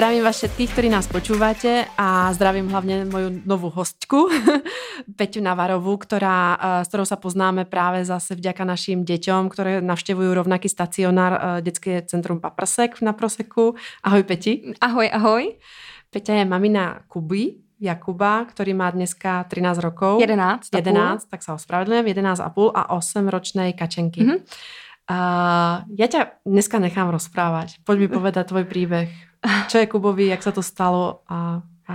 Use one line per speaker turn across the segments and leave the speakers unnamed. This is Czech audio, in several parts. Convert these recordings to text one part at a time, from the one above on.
Zdravím vás všetkých, ktorí nás počúvate a zdravím hlavne moju novú hostku, Peťu Navarovú, ktorá, s ktorou sa poznáme práve zase vďaka našim deťom, ktoré navštevujú rovnaký stacionár Detské centrum Paprsek na Proseku. Ahoj Peti.
Ahoj, ahoj.
Peťa je mamina Kuby, Jakuba, ktorý má dneska 13 rokov.
11.
11, tak sa ospravedlňujem, 11,5 a 8 ročnej kačenky. Mm-hmm. Uh, ja ťa dneska nechám rozprávať. Poď mi povedať tvoj príbeh. Čo je Kubovi, jak sa to stalo a, a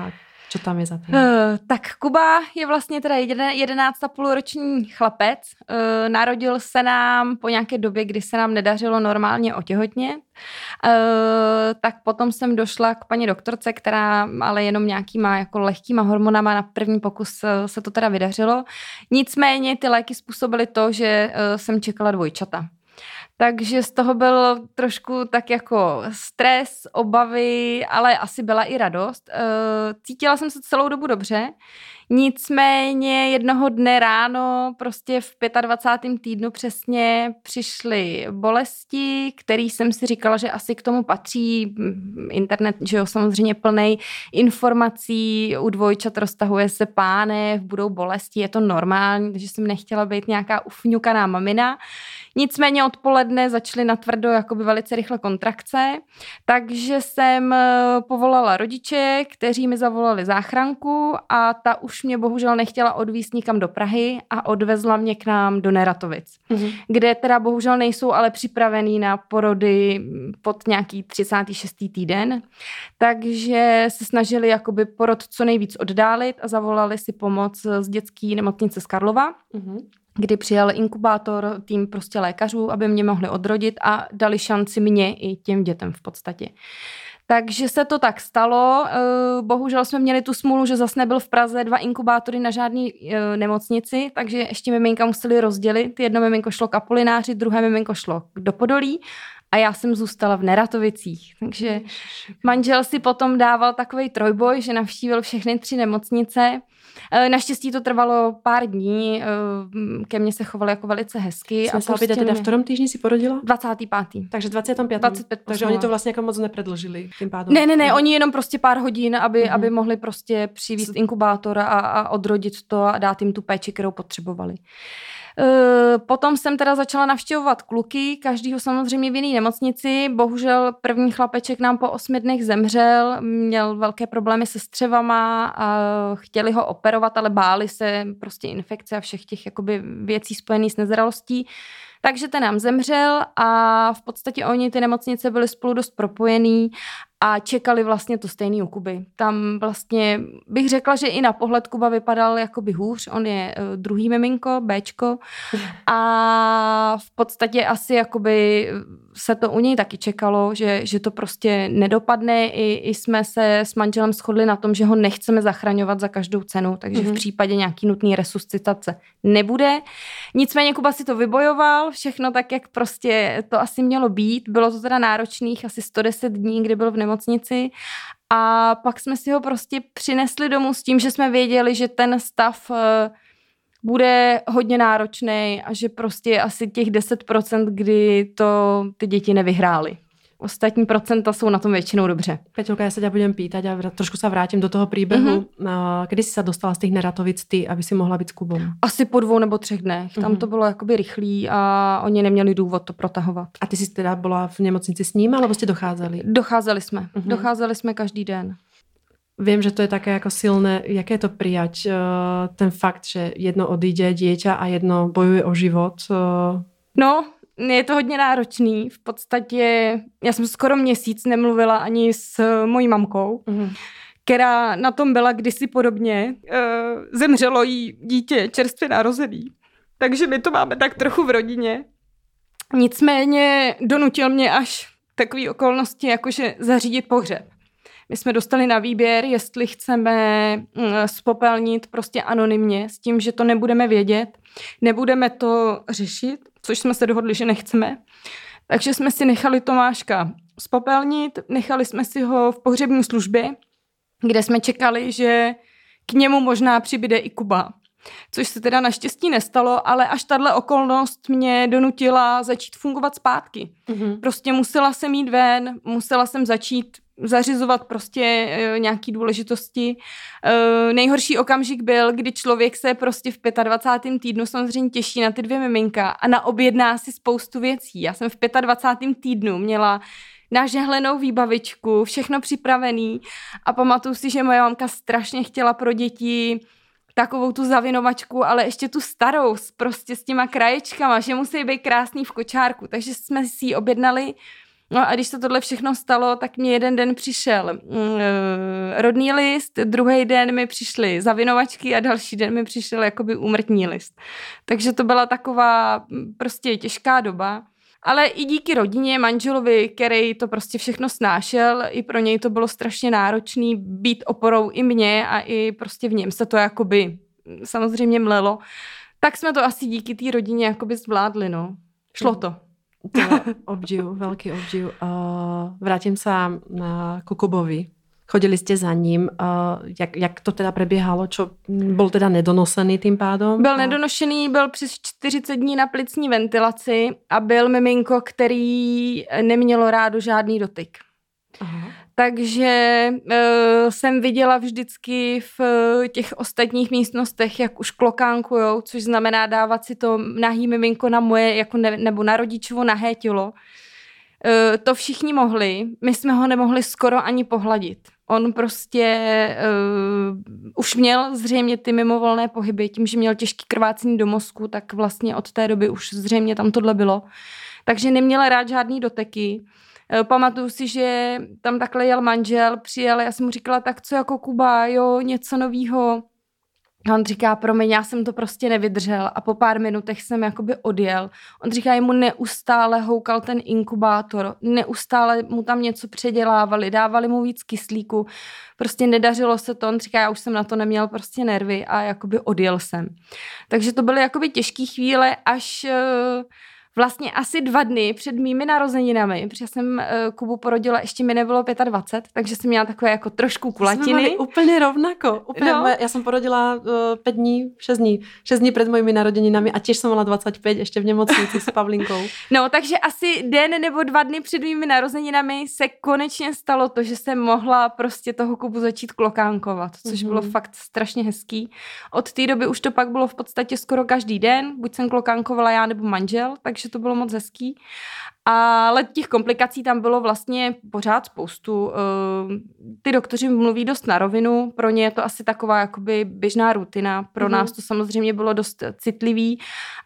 co tam je za tím? Uh,
tak Kuba je vlastně teda 11,5 roční chlapec. Uh, narodil se nám po nějaké době, kdy se nám nedařilo normálně otěhotně. Uh, tak potom jsem došla k paní doktorce, která ale jenom nějakýma jako lehkýma hormonama na první pokus se to teda vydařilo. Nicméně ty léky způsobily to, že jsem čekala dvojčata. Takže z toho byl trošku tak jako stres, obavy, ale asi byla i radost. Eh, cítila jsem se celou dobu dobře. Nicméně jednoho dne ráno, prostě v 25. týdnu přesně přišly bolesti, který jsem si říkala, že asi k tomu patří. Internet, že jo, samozřejmě plný informací, u dvojčat roztahuje se pánev, budou bolesti, je to normální, takže jsem nechtěla být nějaká ufňukaná mamina. Nicméně odpoledne začaly natvrdo jakoby velice rychle kontrakce, takže jsem eh, povolala rodiče, kteří mi zavolali záchranku a ta už mě bohužel nechtěla odvíst nikam do Prahy a odvezla mě k nám do Neratovic, mm-hmm. kde teda bohužel nejsou ale připravený na porody pod nějaký 36. týden, takže se snažili jakoby porod co nejvíc oddálit a zavolali si pomoc z dětské nemocnice z Karlova. Mm-hmm kdy přijal inkubátor, tým prostě lékařů, aby mě mohli odrodit a dali šanci mě i těm dětem v podstatě. Takže se to tak stalo. Eh, bohužel jsme měli tu smůlu, že zase nebyl v Praze dva inkubátory na žádný eh, nemocnici, takže ještě miminka museli rozdělit. Jedno miminko šlo k Apolináři, druhé miminko šlo do Podolí a já jsem zůstala v Neratovicích. Takže manžel si potom dával takový trojboj, že navštívil všechny tři nemocnice naštěstí to trvalo pár dní, eh, ke mně se chovali jako velice hezky.
Jsme a prostě teda v kterém týždni si porodila?
25.
Takže 25. 25 Takže oni to vlastně jako moc nepredložili tím pádem.
Ne, ne, ne, oni jenom prostě pár hodin, aby, mm-hmm. aby mohli prostě přivízt inkubátor a, a odrodit to a dát jim tu péči, kterou potřebovali. Eh, potom jsem teda začala navštěvovat kluky, každýho samozřejmě v jiné nemocnici. Bohužel první chlapeček nám po osmi dnech zemřel, měl velké problémy se střevama a chtěli ho operovat, ale báli se prostě infekce a všech těch jakoby věcí spojených s nezralostí. Takže ten nám zemřel a v podstatě oni ty nemocnice byly spolu dost propojený a čekali vlastně to stejný u Kuby. Tam vlastně bych řekla, že i na pohled Kuba vypadal jakoby hůř. On je uh, druhý miminko, Bčko a v podstatě asi jakoby se to u něj taky čekalo, že, že to prostě nedopadne. I, I jsme se s manželem shodli na tom, že ho nechceme zachraňovat za každou cenu, takže mm-hmm. v mhm. případě nějaký nutný resuscitace nebude. Nicméně Kuba si to vybojoval, všechno tak, jak prostě to asi mělo být. Bylo to teda náročných asi 110 dní, kdy byl v nemocnici a pak jsme si ho prostě přinesli domů s tím, že jsme věděli, že ten stav eh, bude hodně náročný a že prostě asi těch 10%, kdy to ty děti nevyhrály. Ostatní procenta jsou na tom většinou dobře.
Peťolka, já se tě budem pýtať a trošku se vrátím do toho příběhu. Mm-hmm. Kdy jsi se dostala z těch neratovic ty, aby si mohla být s Kubou?
Asi po dvou nebo třech dnech. Mm-hmm. Tam mhm. to bylo jakoby rychlý a oni neměli důvod to protahovat.
A ty jsi teda byla v nemocnici s ním, alebo jste docházeli?
Docházeli jsme. Mm-hmm. Docházeli jsme každý den.
Vím, že to je také jako silné. Jaké je to přijať? Uh, ten fakt, že jedno odjde dieťa a jedno bojuje o život? Uh...
No, je to hodně náročný. V podstatě já jsem skoro měsíc nemluvila ani s mojí mamkou, mm-hmm. která na tom byla kdysi podobně. Zemřelo jí dítě čerstvě narozený. Takže my to máme tak trochu v rodině. Nicméně donutil mě až takové okolnosti, jakože zařídit pohřeb. My jsme dostali na výběr, jestli chceme mm, spopelnit prostě anonymně s tím, že to nebudeme vědět, nebudeme to řešit, což jsme se dohodli, že nechceme. Takže jsme si nechali Tomáška spopelnit. Nechali jsme si ho v pohřební službě, kde jsme čekali, že k němu možná přibyde i Kuba. Což se teda naštěstí nestalo, ale až tahle okolnost mě donutila začít fungovat zpátky. Mm-hmm. Prostě musela jsem jít ven, musela jsem začít zařizovat prostě e, nějaký důležitosti. E, nejhorší okamžik byl, kdy člověk se prostě v 25. týdnu samozřejmě těší na ty dvě miminka a naobjedná si spoustu věcí. Já jsem v 25. týdnu měla nažehlenou výbavičku, všechno připravený a pamatuju si, že moje mamka strašně chtěla pro děti takovou tu zavinovačku, ale ještě tu starou, prostě s těma kraječkama, že musí být krásný v kočárku. Takže jsme si ji objednali No a když se tohle všechno stalo, tak mě jeden den přišel uh, rodný list, druhý den mi přišly zavinovačky a další den mi přišel jakoby úmrtní list. Takže to byla taková prostě těžká doba. Ale i díky rodině, manželovi, který to prostě všechno snášel, i pro něj to bylo strašně náročný být oporou i mě a i prostě v něm se to jakoby samozřejmě mlelo. Tak jsme to asi díky té rodině jakoby zvládli, no. Šlo to.
Obdiv, velký obdiv. Uh, vrátím se na Kukubovi. Chodili jste za ním, uh, jak, jak to teda preběhalo, čo byl teda nedonosený tím pádem?
Byl nedonošený, byl přes 40 dní na plicní ventilaci a byl miminko, který nemělo rádo žádný dotyk. Aha. Takže uh, jsem viděla vždycky v uh, těch ostatních místnostech, jak už klokánkujou, což znamená dávat si to nahý miminko na moje, jako ne, nebo na rodičovo nahé tělo. Uh, to všichni mohli, my jsme ho nemohli skoro ani pohladit. On prostě uh, už měl zřejmě ty mimovolné pohyby, tím, že měl těžký krvácení do mozku, tak vlastně od té doby už zřejmě tam tohle bylo. Takže neměla rád žádný doteky. Uh, pamatuju si, že tam takhle jel manžel, přijel, já jsem mu říkala, tak co jako Kuba, jo, něco novýho. A on říká, promiň, já jsem to prostě nevydržel a po pár minutech jsem jakoby odjel. On říká, jemu neustále houkal ten inkubátor, neustále mu tam něco předělávali, dávali mu víc kyslíku, prostě nedařilo se to. On říká, já už jsem na to neměl prostě nervy a jakoby odjel jsem. Takže to byly jakoby těžké chvíle, až uh, vlastně asi dva dny před mými narozeninami, protože jsem uh, Kubu porodila, ještě mi nebylo 25, takže jsem měla takové jako trošku kulatiny. Jsme
úplně rovnako. Úplně, no. Já jsem porodila uh, pět dní, šest dní, šest dní před mojimi narozeninami a těž jsem měla 25 ještě v nemocnici s Pavlinkou.
No, takže asi den nebo dva dny před mými narozeninami se konečně stalo to, že jsem mohla prostě toho Kubu začít klokánkovat, což mm-hmm. bylo fakt strašně hezký. Od té doby už to pak bylo v podstatě skoro každý den, buď jsem klokánkovala já nebo manžel, takže takže to bylo moc hezký. Ale těch komplikací tam bylo vlastně pořád spoustu. Ehm, ty doktoři mluví dost na rovinu, pro ně je to asi taková jakoby běžná rutina, pro mm-hmm. nás to samozřejmě bylo dost citlivý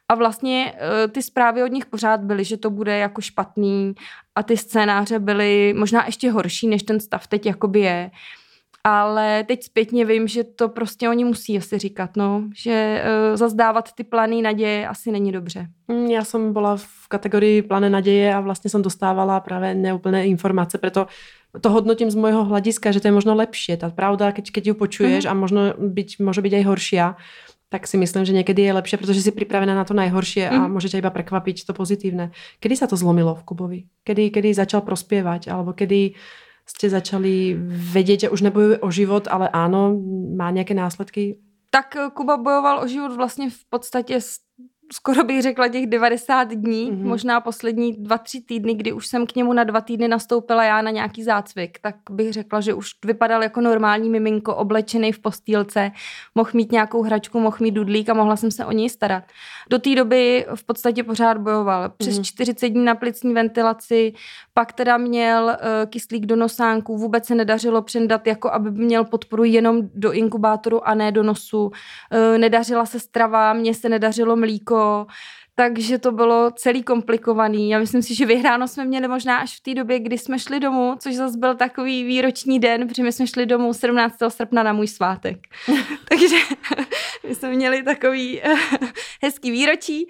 a vlastně eh, ty zprávy od nich pořád byly, že to bude jako špatný a ty scénáře byly možná ještě horší, než ten stav teď jakoby je ale teď zpětně vím, že to prostě oni musí asi říkat, no, že uh, zazdávat ty plány naděje asi není dobře.
Mm, já jsem byla v kategorii plány naděje a vlastně jsem dostávala právě neúplné informace, proto to hodnotím z môjho hľadiska, že to je možno lepšie. Ta pravda, keď, keď ju počuješ mm. a možno byť, môže byť aj horšia, tak si myslím, že někdy je lepší, protože si připravená na to nejhorší mm. a mhm. může tě iba prekvapiť to pozitívne. Kedy sa to zlomilo v Kubovi? Kedy, kedy začal prospievať? Alebo kedy jste začali vědět, že už nebojuje o život, ale ano, má nějaké následky?
Tak Kuba bojoval o život vlastně v podstatě skoro bych řekla těch 90 dní, mm-hmm. možná poslední dva, tři týdny, kdy už jsem k němu na dva týdny nastoupila já na nějaký zácvik, tak bych řekla, že už vypadal jako normální miminko, oblečený v postýlce, mohl mít nějakou hračku, mohl mít dudlík a mohla jsem se o něj starat. Do té doby v podstatě pořád bojoval. Přes mm-hmm. 40 dní na plicní ventilaci, pak teda měl uh, kyslík do nosánku, vůbec se nedařilo přendat, jako aby měl podporu jenom do inkubátoru a ne do nosu. Uh, nedařila se strava, mně se nedařilo mlíko, takže to bylo celý komplikovaný. Já myslím si, že vyhráno jsme měli možná až v té době, kdy jsme šli domů, což zase byl takový výroční den, protože my jsme šli domů 17. srpna na můj svátek. Takže my jsme měli takový eh, hezký výročí.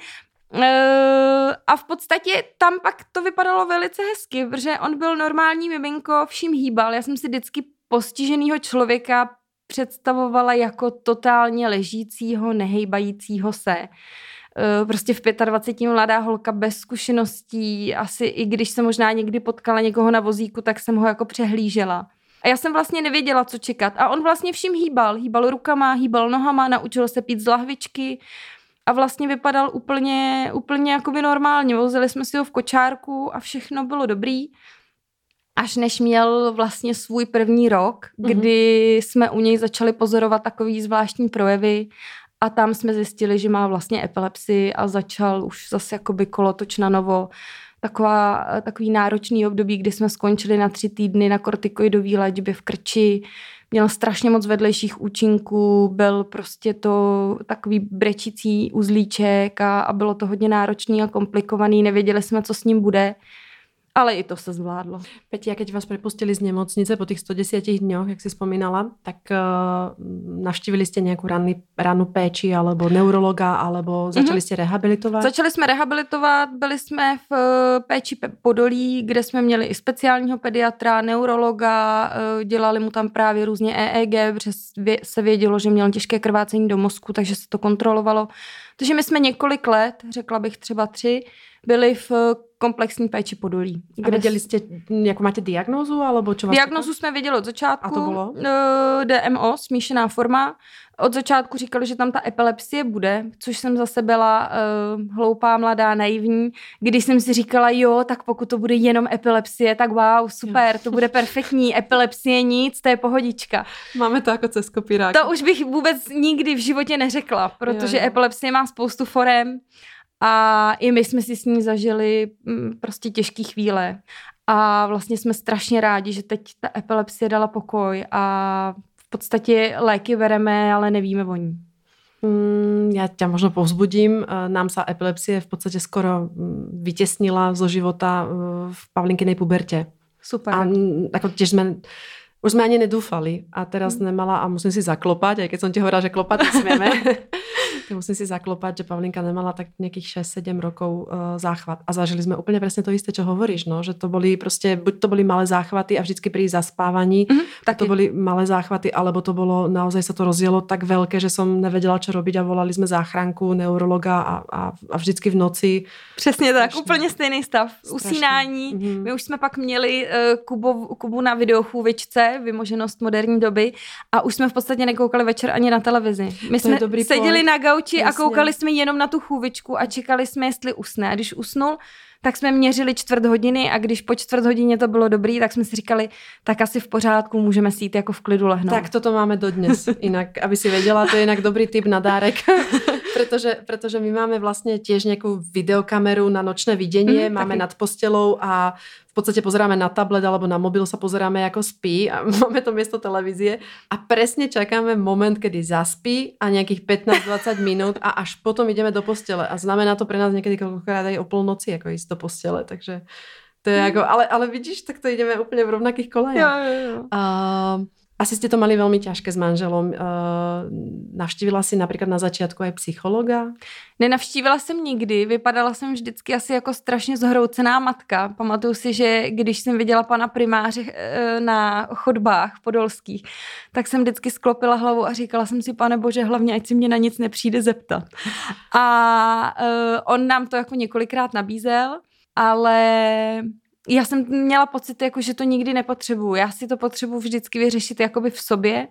Eh, a v podstatě tam pak to vypadalo velice hezky, protože on byl normální miminko, vším hýbal. Já jsem si vždycky postiženého člověka představovala jako totálně ležícího, nehejbajícího se. Eh, prostě v 25 mladá holka bez zkušeností, asi i když jsem možná někdy potkala někoho na vozíku, tak jsem ho jako přehlížela. A já jsem vlastně nevěděla, co čekat. A on vlastně vším hýbal. Hýbal rukama, hýbal nohama, naučil se pít z lahvičky a vlastně vypadal úplně, úplně jako by normálně. Vozili jsme si ho v kočárku a všechno bylo dobrý. Až než měl vlastně svůj první rok, mm-hmm. kdy jsme u něj začali pozorovat takový zvláštní projevy a tam jsme zjistili, že má vlastně epilepsii a začal už zase jakoby kolotoč na novo. Taková, takový náročný období, kdy jsme skončili na tři týdny na kortikoidový léčbě v krči. Měl strašně moc vedlejších účinků, byl prostě to takový brečící uzlíček a, a bylo to hodně náročný a komplikovaný. Nevěděli jsme, co s ním bude ale i to se zvládlo.
Peti, a keď vás prepustili z nemocnice po těch 110 dňoch, jak si spomínala, tak uh, navštívili jste nějakou ranný, ranu péči alebo neurologa, alebo začali mm-hmm. jste rehabilitovat?
Začali jsme rehabilitovat, byli jsme v uh, péči Podolí, kde jsme měli i speciálního pediatra, neurologa, uh, dělali mu tam právě různě EEG, protože se vědělo, že měl těžké krvácení do mozku, takže se to kontrolovalo. Takže my jsme několik let, řekla bych třeba tři, byli v komplexní péči podolí.
Kde a věděli jste, jakou máte diagnózu? Alebo čo vás
diagnózu jsme věděli od začátku.
A to bylo?
Eh, DMO, smíšená forma. Od začátku říkali, že tam ta epilepsie bude, což jsem zase byla uh, hloupá, mladá, naivní. Když jsem si říkala, jo, tak pokud to bude jenom epilepsie, tak wow, super, to bude perfektní. Epilepsie nic, to je pohodička.
Máme to jako cez kopírák.
To už bych vůbec nikdy v životě neřekla, protože jo, jo. epilepsie má spoustu forem a i my jsme si s ní zažili mm, prostě těžké chvíle. A vlastně jsme strašně rádi, že teď ta epilepsie dala pokoj a v podstatě léky bereme, ale nevíme o ní.
Mm, já tě možno povzbudím. Eh, nám sa epilepsie v podstatě skoro mm, vytěsnila zo života eh, v Pavlinkinej pubertě.
Super.
A jako těž jsme už jsme ani nedúfali a teraz hmm. nemala a musím si zaklopať, aj keď som ti hovorila, že klopať nesmieme. musím si zaklopať, že Pavlinka nemala tak nejakých 6-7 rokov uh, záchvat. A zažili sme úplne presne to isté, čo hovoríš, no? že to boli prostě, buď to boli malé záchvaty a vždycky pri zaspávaní, mm, tak to boli malé záchvaty, alebo to bolo, naozaj sa to rozjelo tak veľké, že som nevedela, čo robiť a volali sme záchranku, neurologa a, a, a vždycky v noci.
Přesně tak, Strašný. úplně stejný stav. Strašný. Usínání. Mm. My už jsme pak měli uh, Kubu, Kubu na videochůvičce, vymoženost moderní doby a už jsme v podstatě nekoukali večer ani na televizi. My to jsme seděli point. na gauči Jasně. a koukali jsme jenom na tu chůvičku a čekali jsme, jestli usne. A když usnul, tak jsme měřili čtvrt hodiny a když po čtvrt hodině to bylo dobrý, tak jsme si říkali, tak asi v pořádku, můžeme si jít jako v klidu lehnout.
Tak toto máme dodnes. Inak, aby si věděla, to je jinak dobrý tip na dárek. protože, protože my máme vlastně těž nějakou videokameru na nočné vidění, mm, máme taky. nad postelou a v podstatě pozeráme na tablet alebo na mobil sa pozeráme jako spí a máme to město televízie a presne čakáme moment, kedy zaspí a nějakých 15-20 minut a až potom ideme do postele a znamená to pre nás někdy kolikrát aj o polnoci jako ísť do postele, takže to je mm. jako, ale, ale vidíš, tak to ideme úplně v rovnakých kolejích.
Jo, jo, jo.
Uh, asi ste to mali veľmi ťažké s manželom. Uh, navštívila si například na začátku aj psychologa?
Nenavštívila jsem nikdy, vypadala jsem vždycky asi jako strašně zhroucená matka. Pamatuju si, že když jsem viděla pana primáře uh, na chodbách podolských, tak jsem vždycky sklopila hlavu a říkala jsem si, pane bože, hlavně ať si mě na nic nepřijde zeptat. A uh, on nám to jako několikrát nabízel, ale já jsem měla pocit, jako, že to nikdy nepotřebuju. Já si to potřebuji vždycky vyřešit jakoby v sobě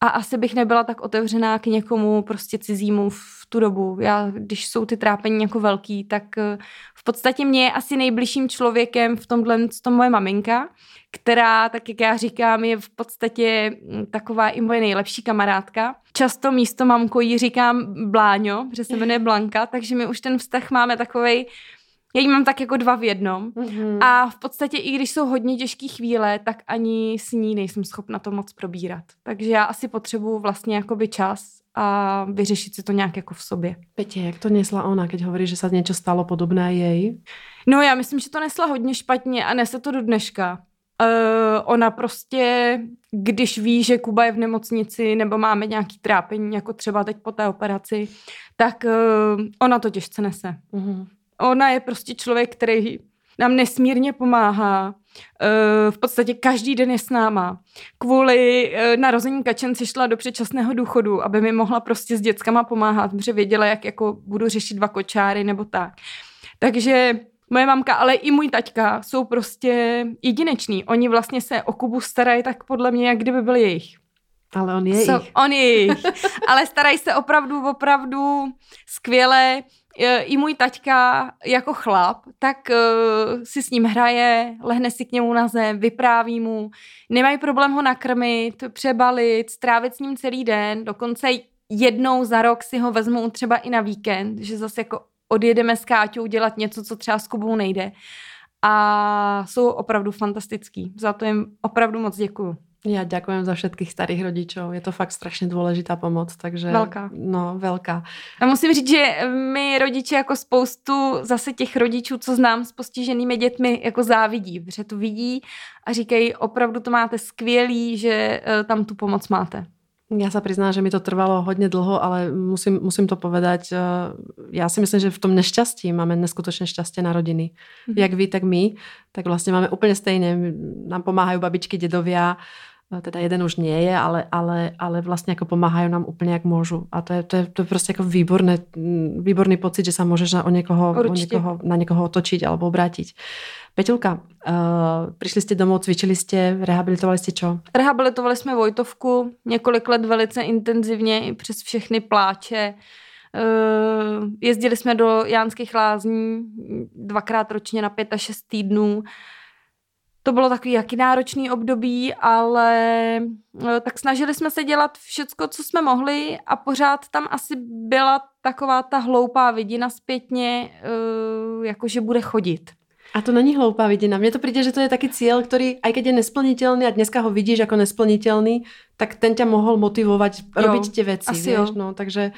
a asi bych nebyla tak otevřená k někomu prostě cizímu v tu dobu. Já, když jsou ty trápení jako velký, tak eh, v podstatě mě je asi nejbližším člověkem v tomhle to moje maminka, která, tak jak já říkám, je v podstatě hm, taková i moje nejlepší kamarádka. Často místo mamko jí říkám Bláňo, protože se jmenuje Blanka, takže my už ten vztah máme takovej, já ji mám tak jako dva v jednom. Mm-hmm. A v podstatě i když jsou hodně těžké chvíle, tak ani s ní nejsem schopna to moc probírat. Takže já asi potřebuju vlastně jakoby čas a vyřešit si to nějak jako v sobě.
Petě, jak to nesla ona, keď hovorí, že se něco stalo podobné jej?
No já myslím, že to nesla hodně špatně a nese to do dneška. Uh, ona prostě, když ví, že Kuba je v nemocnici nebo máme nějaký trápení, jako třeba teď po té operaci, tak uh, ona to těžce nese. Mm-hmm. Ona je prostě člověk, který nám nesmírně pomáhá. eh, v podstatě každý den je s náma. Kvůli eh, narození kačen si šla do předčasného důchodu, aby mi mohla prostě s dětskama pomáhat, protože věděla, jak jako budu řešit dva kočáry nebo tak. Takže moje mamka, ale i můj taťka jsou prostě jedineční. Oni vlastně se o Kubu starají tak podle mě, jak kdyby byl jejich.
Ale on je
so,
jich.
On je jejich. ale starají se opravdu, opravdu skvěle. I můj taťka jako chlap, tak uh, si s ním hraje, lehne si k němu na zem, vypráví mu. Nemají problém ho nakrmit, přebalit, strávit s ním celý den. Dokonce jednou za rok si ho vezmou třeba i na víkend, že zase jako odjedeme s Káťou dělat něco, co třeba s Kubou nejde. A jsou opravdu fantastický. Za to jim opravdu moc děkuju.
Ja ďakujem za všetkých starých rodičov. Je to fakt strašně důležitá pomoc, takže...
Velká.
No, velká.
A musím říct, že my rodiče jako spoustu zase těch rodičů, co znám s postiženými dětmi, jako závidí, protože to vidí a říkají, opravdu to máte skvělý, že eh, tam tu pomoc máte.
Ja sa priznám, že mi to trvalo hodně dlho, ale musím, musím to povedať. Ja si myslím, že v tom nešťastí máme neskutočné šťastie na rodiny. Mm-hmm. Jak vy, tak my. Tak vlastně máme úplně stejné. Nám pomáhajú babičky, dedovia, teda jeden už nie je, ale, ale, ale vlastně jako pomáhají nám úplně jak můžu. A to je, to je, to je prostě jako výborné, výborný pocit, že sa můžeš na, o někoho, o někoho, na někoho otočiť alebo obrátiť. Peťulka, uh, přišli jste domů, cvičili jste, rehabilitovali jste čo?
Rehabilitovali jsme Vojtovku několik let velice intenzivně i přes všechny pláče. Uh, jezdili jsme do Jánských lázní dvakrát ročně na pět a šest týdnů. To bylo takový jaký náročný období, ale uh, tak snažili jsme se dělat všecko, co jsme mohli a pořád tam asi byla taková ta hloupá vidina zpětně, uh, jakože bude chodit.
A to není hloupá vidina. Mně to přijde, že to je taky cíl, který, aj keď je nesplnitelný a dneska ho vidíš jako nesplnitelný, tak ten tě mohl motivovat robiť ty věci,
asi
víš?
Jo.
No, takže...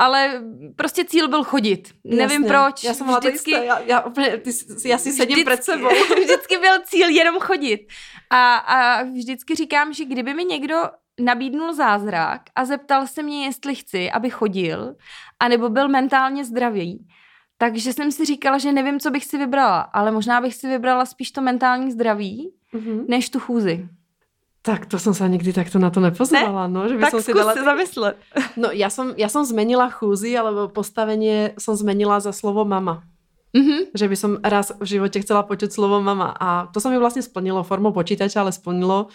Ale prostě cíl byl chodit. Jasně. Nevím proč.
Já jsem vždycky... Já, já, úplně, ty, já si sedím vždycky, před sebou.
vždycky byl cíl jenom chodit. A, a vždycky říkám, že kdyby mi někdo nabídnul zázrak a zeptal se mě, jestli chci, aby chodil, anebo byl mentálně zdravý, takže jsem si říkala, že nevím, co bych si vybrala, ale možná bych si vybrala spíš to mentální zdraví, mm-hmm. než tu chůzi.
Tak to jsem se nikdy takto na to nepozvala,
ne?
no, že by
tak
som
si dala... zamyslet.
No, já jsem, já jsem zmenila chůzi, ale postavení jsem zmenila za slovo mama. Mm-hmm. Že by som raz v životě chcela počuť slovo mama. A to se mi vlastně splnilo formou počítače, ale splnilo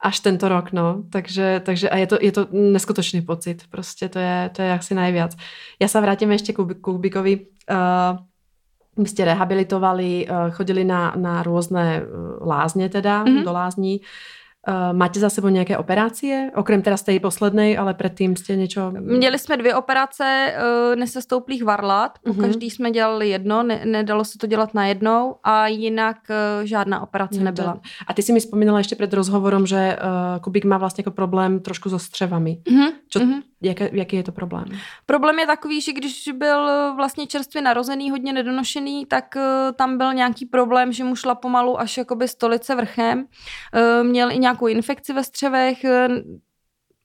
až tento rok, no. Takže, takže a je to, je to neskutočný pocit. Prostě to je, to je asi najviac. Já se vrátím ještě k Kubikovi. Uh, vy jste rehabilitovali, chodili na, na různé lázně teda, mm-hmm. do lázní. Uh, máte za sebou nějaké operácie? Okrem teda té poslednej, ale předtím jste něco...
Měli jsme dvě operace uh, nesestouplých varlat. Po uh-huh. každý jsme dělali jedno, ne, nedalo se to dělat na jednou a jinak uh, žádná operace no, nebyla.
A ty si mi vzpomínala ještě před rozhovorom, že uh, Kubik má vlastně jako problém trošku so střevami. Uh-huh. Čo, uh-huh. Jak, jaký je to problém?
Problém je takový, že když byl vlastně čerstvě narozený, hodně nedonošený, tak uh, tam byl nějaký problém, že mu šla pomalu až jakoby stolice vrchem. Uh, měl i nějakou infekci ve střevech,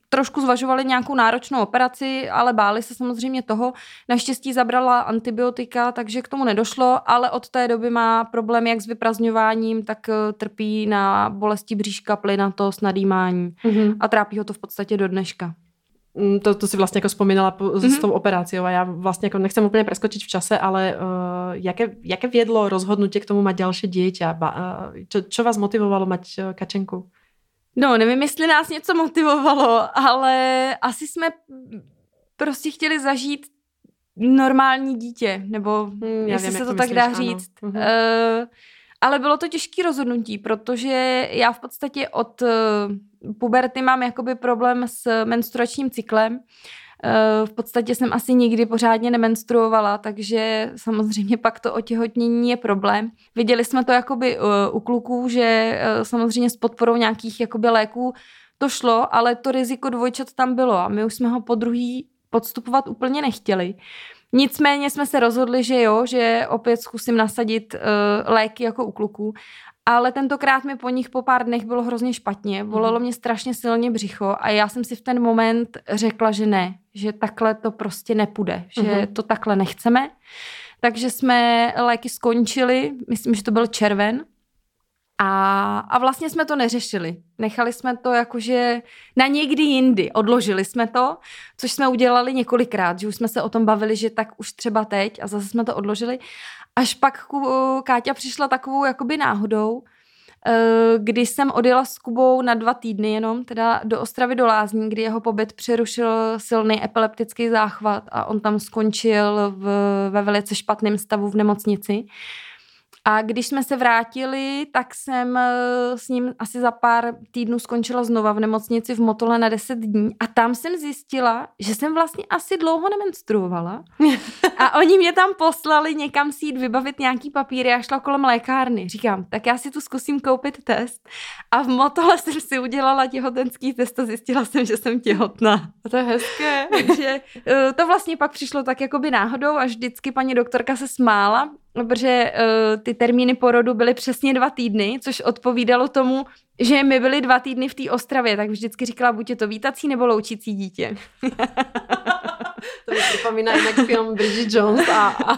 trošku zvažovali nějakou náročnou operaci, ale báli se samozřejmě toho. Naštěstí zabrala antibiotika, takže k tomu nedošlo, ale od té doby má problém jak s vyprazňováním, tak trpí na bolesti bříška, plynatost, nadýmání mm-hmm. a trápí ho to v podstatě do dneška.
Mm, to, to si vlastně jako vzpomínala mm-hmm. s tou operací a já vlastně jako nechcem úplně preskočit v čase, ale uh, jaké, jaké vědlo rozhodnutí k tomu mať další dieťa? Ba, uh, čo, čo vás motivovalo mať uh, kačenku?
No, nevím, jestli nás něco motivovalo, ale asi jsme prostě chtěli zažít normální dítě, nebo hmm, jestli vím, se to, to tak myslíš, dá ano. říct. Uh, ale bylo to těžké rozhodnutí, protože já v podstatě od uh, puberty mám jakoby problém s menstruačním cyklem. V podstatě jsem asi nikdy pořádně nemenstruovala, takže samozřejmě pak to otěhotnění je problém. Viděli jsme to jakoby u kluků, že samozřejmě s podporou nějakých jakoby léků to šlo, ale to riziko dvojčat tam bylo a my už jsme ho po druhý podstupovat úplně nechtěli. Nicméně jsme se rozhodli, že jo, že opět zkusím nasadit uh, léky jako u kluků ale tentokrát mi po nich po pár dnech bylo hrozně špatně, bolelo mhm. mě strašně silně břicho a já jsem si v ten moment řekla, že ne, že takhle to prostě nepůjde, že uh-huh. to takhle nechceme. Takže jsme léky skončili, myslím, že to byl červen A, a vlastně jsme to neřešili. Nechali jsme to jakože na někdy jindy. Odložili jsme to, což jsme udělali několikrát, že už jsme se o tom bavili, že tak už třeba teď a zase jsme to odložili. Až pak Káťa přišla takovou jakoby náhodou, eh, kdy jsem odjela s Kubou na dva týdny jenom, teda do Ostravy do Lázní, kdy jeho pobyt přerušil silný epileptický záchvat a on tam skončil v, ve velice špatném stavu v nemocnici. A když jsme se vrátili, tak jsem eh, s ním asi za pár týdnů skončila znova v nemocnici v Motole na 10 dní a tam jsem zjistila, že jsem vlastně asi dlouho nemenstruovala a oni mě tam poslali někam si jít vybavit nějaký papíry a šla kolem lékárny. Říkám, tak já si tu zkusím koupit test a v Motole jsem si udělala těhotenský test a zjistila jsem, že jsem těhotná.
A to je hezké.
Takže eh, to vlastně pak přišlo tak jakoby náhodou a vždycky paní doktorka se smála, protože uh, ty termíny porodu byly přesně dva týdny, což odpovídalo tomu, že my byli dva týdny v té Ostravě, tak vždycky říkala, buď je to vítací nebo loučící dítě.
to mi připomíná jinak film Bridget Jones a, a,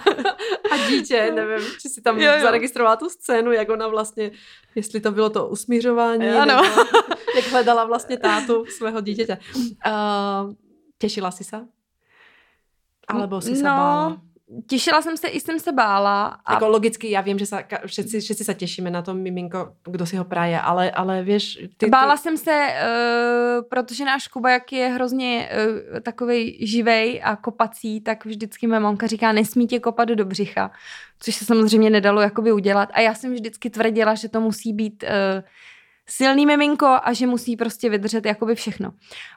a dítě, nevím, či si tam jo, jo. zaregistrovala tu scénu, jak ona vlastně, jestli to bylo to usmířování, ano. nebo jak hledala vlastně tátu svého dítěte. Uh, těšila jsi se? Alebo si se no, bála?
Těšila jsem se, i jsem se bála.
A... Jako logicky, já vím, že se, všetci, všetci se těšíme na to miminko, kdo si ho praje, ale, ale víš... Ty, ty...
Bála jsem se, uh, protože náš Kuba, jak je hrozně uh, takovej živej a kopací, tak vždycky moje mamka říká, nesmí tě kopat do břicha, což se samozřejmě nedalo jakoby udělat. A já jsem vždycky tvrdila, že to musí být... Uh, silný miminko a že musí prostě vydržet jakoby všechno.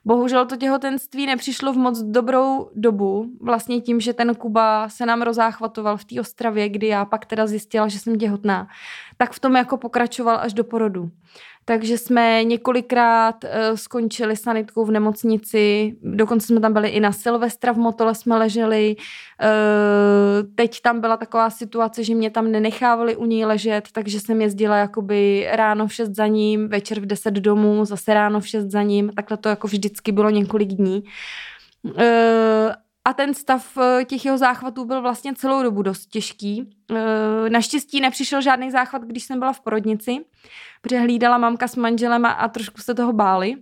Bohužel to těhotenství nepřišlo v moc dobrou dobu, vlastně tím, že ten Kuba se nám rozáchvatoval v té Ostravě, kdy já pak teda zjistila, že jsem těhotná, tak v tom jako pokračoval až do porodu takže jsme několikrát uh, skončili sanitkou v nemocnici, dokonce jsme tam byli i na Silvestra v Motole jsme leželi. Uh, teď tam byla taková situace, že mě tam nenechávali u ní ležet, takže jsem jezdila jakoby ráno v 6 za ním, večer v 10 domů, zase ráno v 6 za ním, takhle to jako vždycky bylo několik dní. Uh, a ten stav těch jeho záchvatů byl vlastně celou dobu dost těžký. Naštěstí nepřišel žádný záchvat, když jsem byla v porodnici, protože hlídala mamka s manželem a, a trošku se toho báli.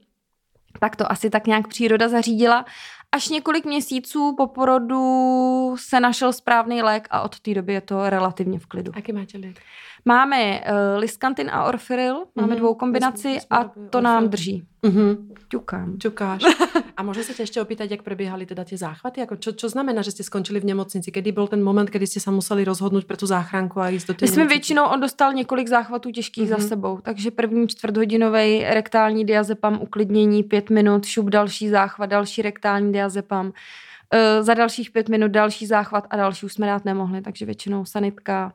Tak to asi tak nějak příroda zařídila. Až několik měsíců po porodu se našel správný lék a od té doby je to relativně v klidu.
Jaký máte lék?
Máme uh, Liskantin a Orfiril, máme mm-hmm. dvou kombinaci a to nám drží.
Mm-hmm.
Ťukám.
Ťukáš. A můžu se tě ještě opýtat, jak probíhaly teda ty záchvaty? Jako, čo, čo znamená, že jste skončili v nemocnici? Kdy byl ten moment, kdy jste se museli rozhodnout pro tu záchranku a jít do té
My jsme většinou, on dostal několik záchvatů těžkých mm-hmm. za mhm. sebou, takže první čtvrthodinový rektální diazepam, uklidnění, pět minut, šup další záchvat, další rektální diazepam. Uh, za dalších pět minut další záchvat a další už jsme dát nemohli, takže většinou sanitka,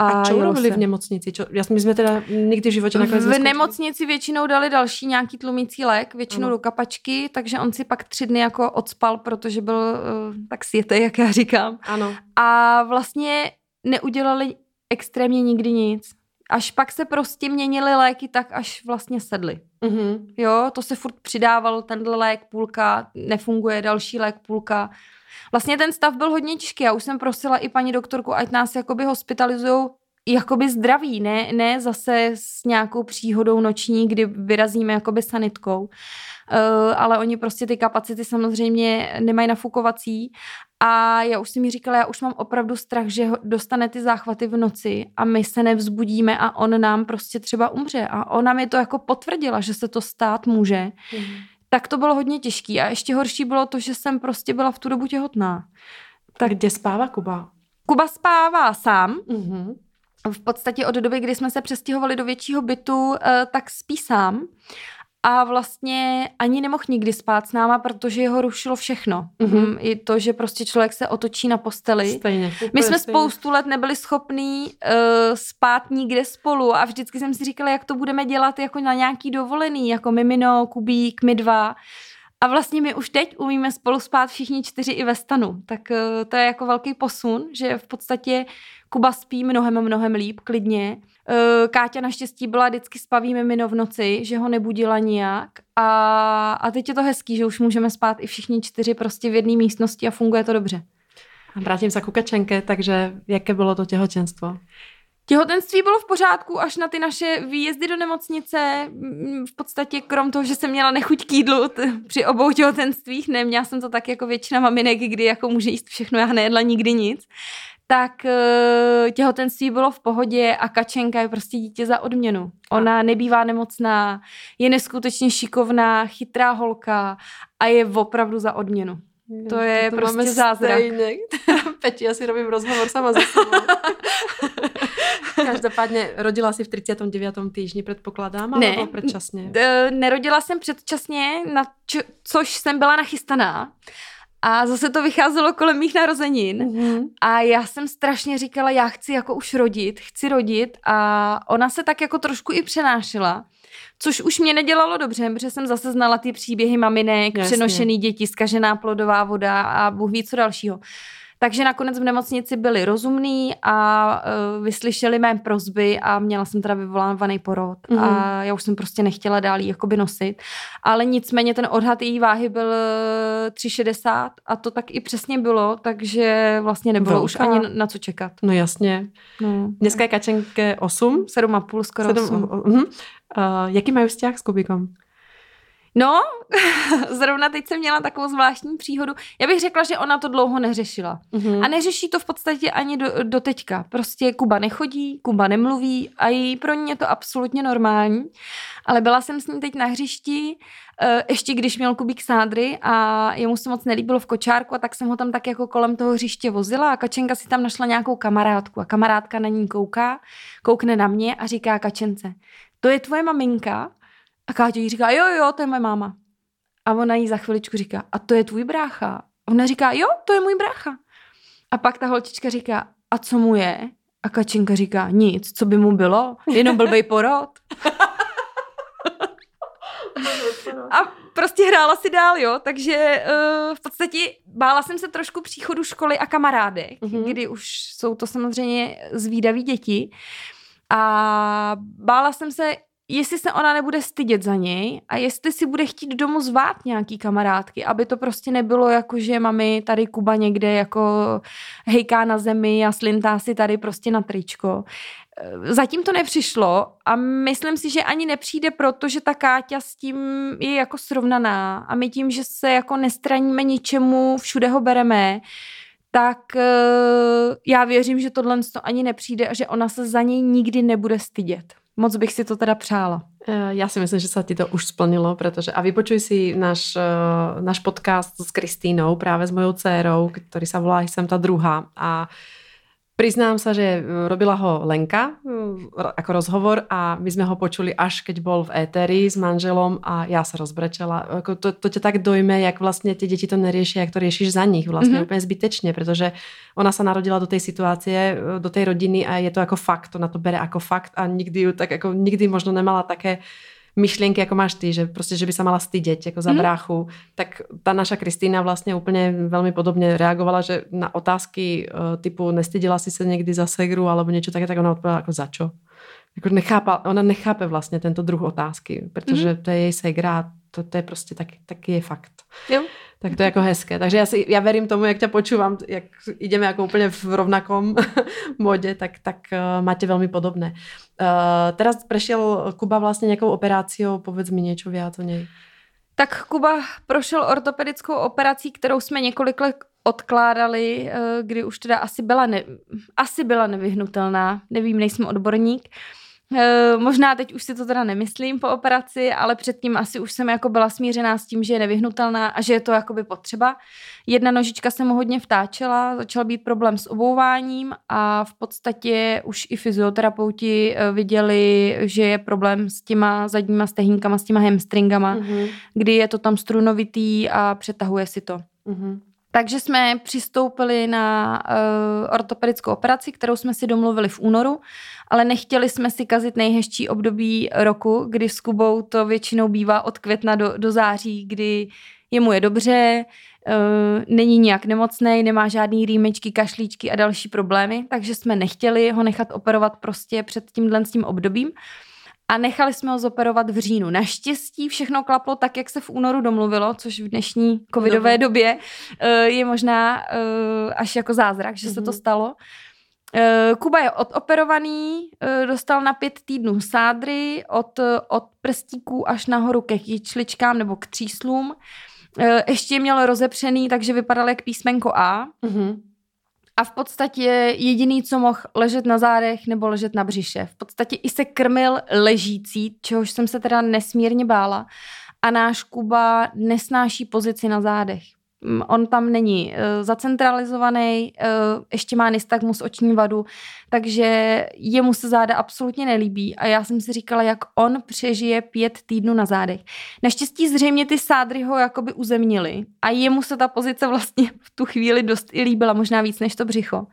a, a čo robili v nemocnici? Čo, já, my jsme teda nikdy v životě nakonec
V nemocnici většinou dali další nějaký tlumící lék, většinou ano. do kapačky, takže on si pak tři dny jako odspal, protože byl uh, tak světej, jak já říkám.
Ano.
A vlastně neudělali extrémně nikdy nic. Až pak se prostě měnily léky tak, až vlastně sedly.
Mm-hmm.
Jo, to se furt přidával, tenhle lék půlka, nefunguje, další lék půlka. Vlastně ten stav byl hodně těžký. Já už jsem prosila i paní doktorku, ať nás jakoby hospitalizují jakoby zdraví, ne, ne zase s nějakou příhodou noční, kdy vyrazíme jakoby sanitkou. Uh, ale oni prostě ty kapacity samozřejmě nemají nafukovací a já už si mi říkala, já už mám opravdu strach, že dostane ty záchvaty v noci a my se nevzbudíme a on nám prostě třeba umře. A ona mi to jako potvrdila, že se to stát může. Mm tak to bylo hodně těžký. A ještě horší bylo to, že jsem prostě byla v tu dobu těhotná.
Tak kde spává Kuba?
Kuba spává sám.
Mm-hmm.
V podstatě od doby, kdy jsme se přestěhovali do většího bytu, eh, tak spí sám a vlastně ani nemohl nikdy spát s náma, protože jeho rušilo všechno. Mm-hmm. I to, že prostě člověk se otočí na posteli.
Stejně.
My jsme stejně. spoustu let nebyli schopní uh, spát nikde spolu a vždycky jsem si říkala, jak to budeme dělat jako na nějaký dovolený, jako Mimino, Kubík, my dva. A vlastně my už teď umíme spolu spát všichni čtyři i ve stanu. Tak uh, to je jako velký posun, že v podstatě Kuba spí mnohem, mnohem líp, klidně. Uh, Káťa naštěstí byla vždycky spaví mimino v noci, že ho nebudila nijak. A, a teď je to hezký, že už můžeme spát i všichni čtyři prostě v jedné místnosti a funguje to dobře.
A vrátím se k Kačenke, takže jaké bylo to těhotenstvo?
Těhotenství bylo v pořádku až na ty naše výjezdy do nemocnice. Mm, V podstatě krom toho, že jsem měla nechuť k jídlu t- při obou těhotenstvích, neměla jsem to tak jako většina maminek, kdy jako může jíst všechno, já nejedla nikdy nic, tak eh, těhotenství bylo v pohodě a Kačenka je prostě dítě za odměnu. Ona nebývá nemocná, je neskutečně šikovná, chytrá holka a je opravdu za odměnu. To je prostě
máme
zázrak.
Stejně. Peti, já si robím rozhovor sama za sebou. Každopádně rodila si v 39. týždni, předpokládám,
Ne.
alebo předčasně?
D- Nerodila jsem předčasně, na čo- což jsem byla nachystaná. A zase to vycházelo kolem mých narozenin.
Mhm.
A já jsem strašně říkala, já chci jako už rodit, chci rodit a ona se tak jako trošku i přenášela. Což už mě nedělalo dobře, protože jsem zase znala ty příběhy maminek,
Jasně.
přenošený děti, skažená plodová voda a Bůh ví co dalšího. Takže nakonec v nemocnici byli rozumní a uh, vyslyšeli mé prozby a měla jsem teda vyvolávaný porod
Mhm.
a já už jsem prostě nechtěla dál jí jakoby nosit. Ale nicméně ten odhad její váhy byl eh, 3,60 a to tak i přesně bylo, takže vlastně nebylo
Velká.
už ani na co čekat.
No jasně.
No.
Dneska je Kačenke 8.
7,5 skoro
Sedm,
8.
uh, uh, jaký mají vzťah s Kubíkom?
No, zrovna teď jsem měla takovou zvláštní příhodu. Já bych řekla, že ona to dlouho neřešila.
Uh-huh.
A neřeší to v podstatě ani do, do teďka. Prostě Kuba nechodí, Kuba nemluví a jí pro ní je to absolutně normální. Ale byla jsem s ní teď na hřišti, eh, ještě když měl Kubík sádry a jemu se moc nelíbilo v kočárku a tak jsem ho tam tak jako kolem toho hřiště vozila a Kačenka si tam našla nějakou kamarádku a kamarádka na ní kouká, koukne na mě a říká Kačence, to je tvoje maminka? A Káťa jí říká, jo, jo, to je moje máma. A ona jí za chviličku říká, a to je tvůj brácha? A ona říká, jo, to je můj brácha. A pak ta holčička říká, a co mu je? A Kačenka říká, nic, co by mu bylo? Jenom blbej porod. A prostě hrála si dál, jo, takže uh, v podstatě bála jsem se trošku příchodu školy a kamarádek,
Mhm.
mm-hmm. kdy už jsou to samozřejmě zvídaví děti. A bála jsem se, jestli se ona nebude stydět za něj a jestli si bude chtít domů zvát nějaký kamarádky, aby to prostě nebylo jako, že mami tady Kuba někde jako hejká na zemi a slintá si tady prostě na tričko. Eh, Zatím to nepřišlo a myslím si, že ani nepřijde, protože ta Káťa s tím je jako srovnaná a my tím, že se jako nestraníme ničemu, všude ho bereme, tak eh, já věřím, že tohle to ani nepřijde a že ona se za něj nikdy nebude stydět. Moc bych si to teda přála.
Eh, Já si myslím, že sa ti to už splnilo, pretože a vypočuj si náš, eh, náš podcast s Kristínou, práve s mojou dcerou, ktorý sa volá Jsem ta druhá. A priznám sa, že robila ho Lenka ro- ako rozhovor a my sme ho počuli až keď bol v éteri s manželom a já se rozbrečela. Ako to, to ťa tak dojme, jak vlastně ty děti to neriešia, jak to riešiš za nich vlastně
Mhm.
mm-hmm. úplně zbytečně, protože ona sa narodila do tej situácie, do tej rodiny a je to jako fakt, ona to bere ako fakt a nikdy ju tak jako nikdy možno nemala také myšlienky, ako máš ty, že prostě, že by sa mala stydět jako za
Mhm.
bráchu, tak ta naša Kristýna vlastně úplně velmi podobně reagovala, že na otázky eh, typu nestydila si se někdy za segru alebo niečo také, tak ona odpovedala jako za čo? Jako nechápa, ona nechápe vlastně tento druh otázky, protože to je jej segra to, to je prostě taky, taky je fakt.
Jo.
Tak to je jako hezké. Takže já, si, já verím tomu, jak tě počúvam, jak ideme jako úplně v rovnakom modě, tak, tak uh, máte velmi podobné. Uh, teraz prešiel Kuba vlastně nějakou operáciou, povedz mi něco viac o něj.
Tak Kuba prošel ortopedickou operací, kterou jsme několik let odkládali, eh, kdy už teda asi byla, ne, asi byla nevyhnutelná. Nevím, nejsem odborník. Eh, Možná teď už si to teda nemyslím po operaci, ale předtím asi už jsem jako byla smířená s tím, že je nevyhnutelná a že je to jakoby potřeba. Jedna nožička se mu hodně vtáčela, začal být problém s obouváním a v podstatě už i fyzioterapeuti eh, viděli, že je problém s těma zadníma stehínkama, s těma hamstringama,
Uh-huh.
kdy je to tam strunovitý a přetahuje si to.
Uh-huh.
Takže jsme přistoupili na uh, ortopedickou operaci, kterou jsme si domluvili v únoru, ale nechtěli jsme si kazit nejhezčí období roku, kdy s Kubou to většinou bývá od května do, do září, kdy jemu je dobře, uh, není nějak nemocný, nemá žádný rýmečky, kašlíčky a další problémy, takže jsme nechtěli ho nechat operovat prostě před tímhle tím obdobím a nechali jsme ho zoperovat v říjnu. Naštěstí všechno klaplo tak, jak se v únoru domluvilo, což v dnešní covidové
Dobře.
době eh, je možná eh, až jako zázrak, že se to
Mhm.
stalo. Eh, Kuba je odoperovaný, dostal na pět týdnů sádry od, od prstíků až nahoru ke kyčličkám nebo k tříslům. Ještě měl rozepřený, takže vypadal jak písmenko A.
Mhm.
A v podstatě jediný, co mohl ležet na zádech nebo ležet na břiše. V podstatě i se krmil ležící, čehož jsem se teda nesmírně bála. A náš Kuba nesnáší pozici na zádech. Mm, On tam není uh, zacentralizovaný, uh, ještě má nystagmus oční vadu, takže jemu se záda absolutně nelíbí a já jsem si říkala, jak on přežije pět týdnů na zádech. Naštěstí zřejmě ty sádry ho jakoby uzemnili a jemu se ta pozice vlastně v tu chvíli dost i líbila, možná víc než to břicho.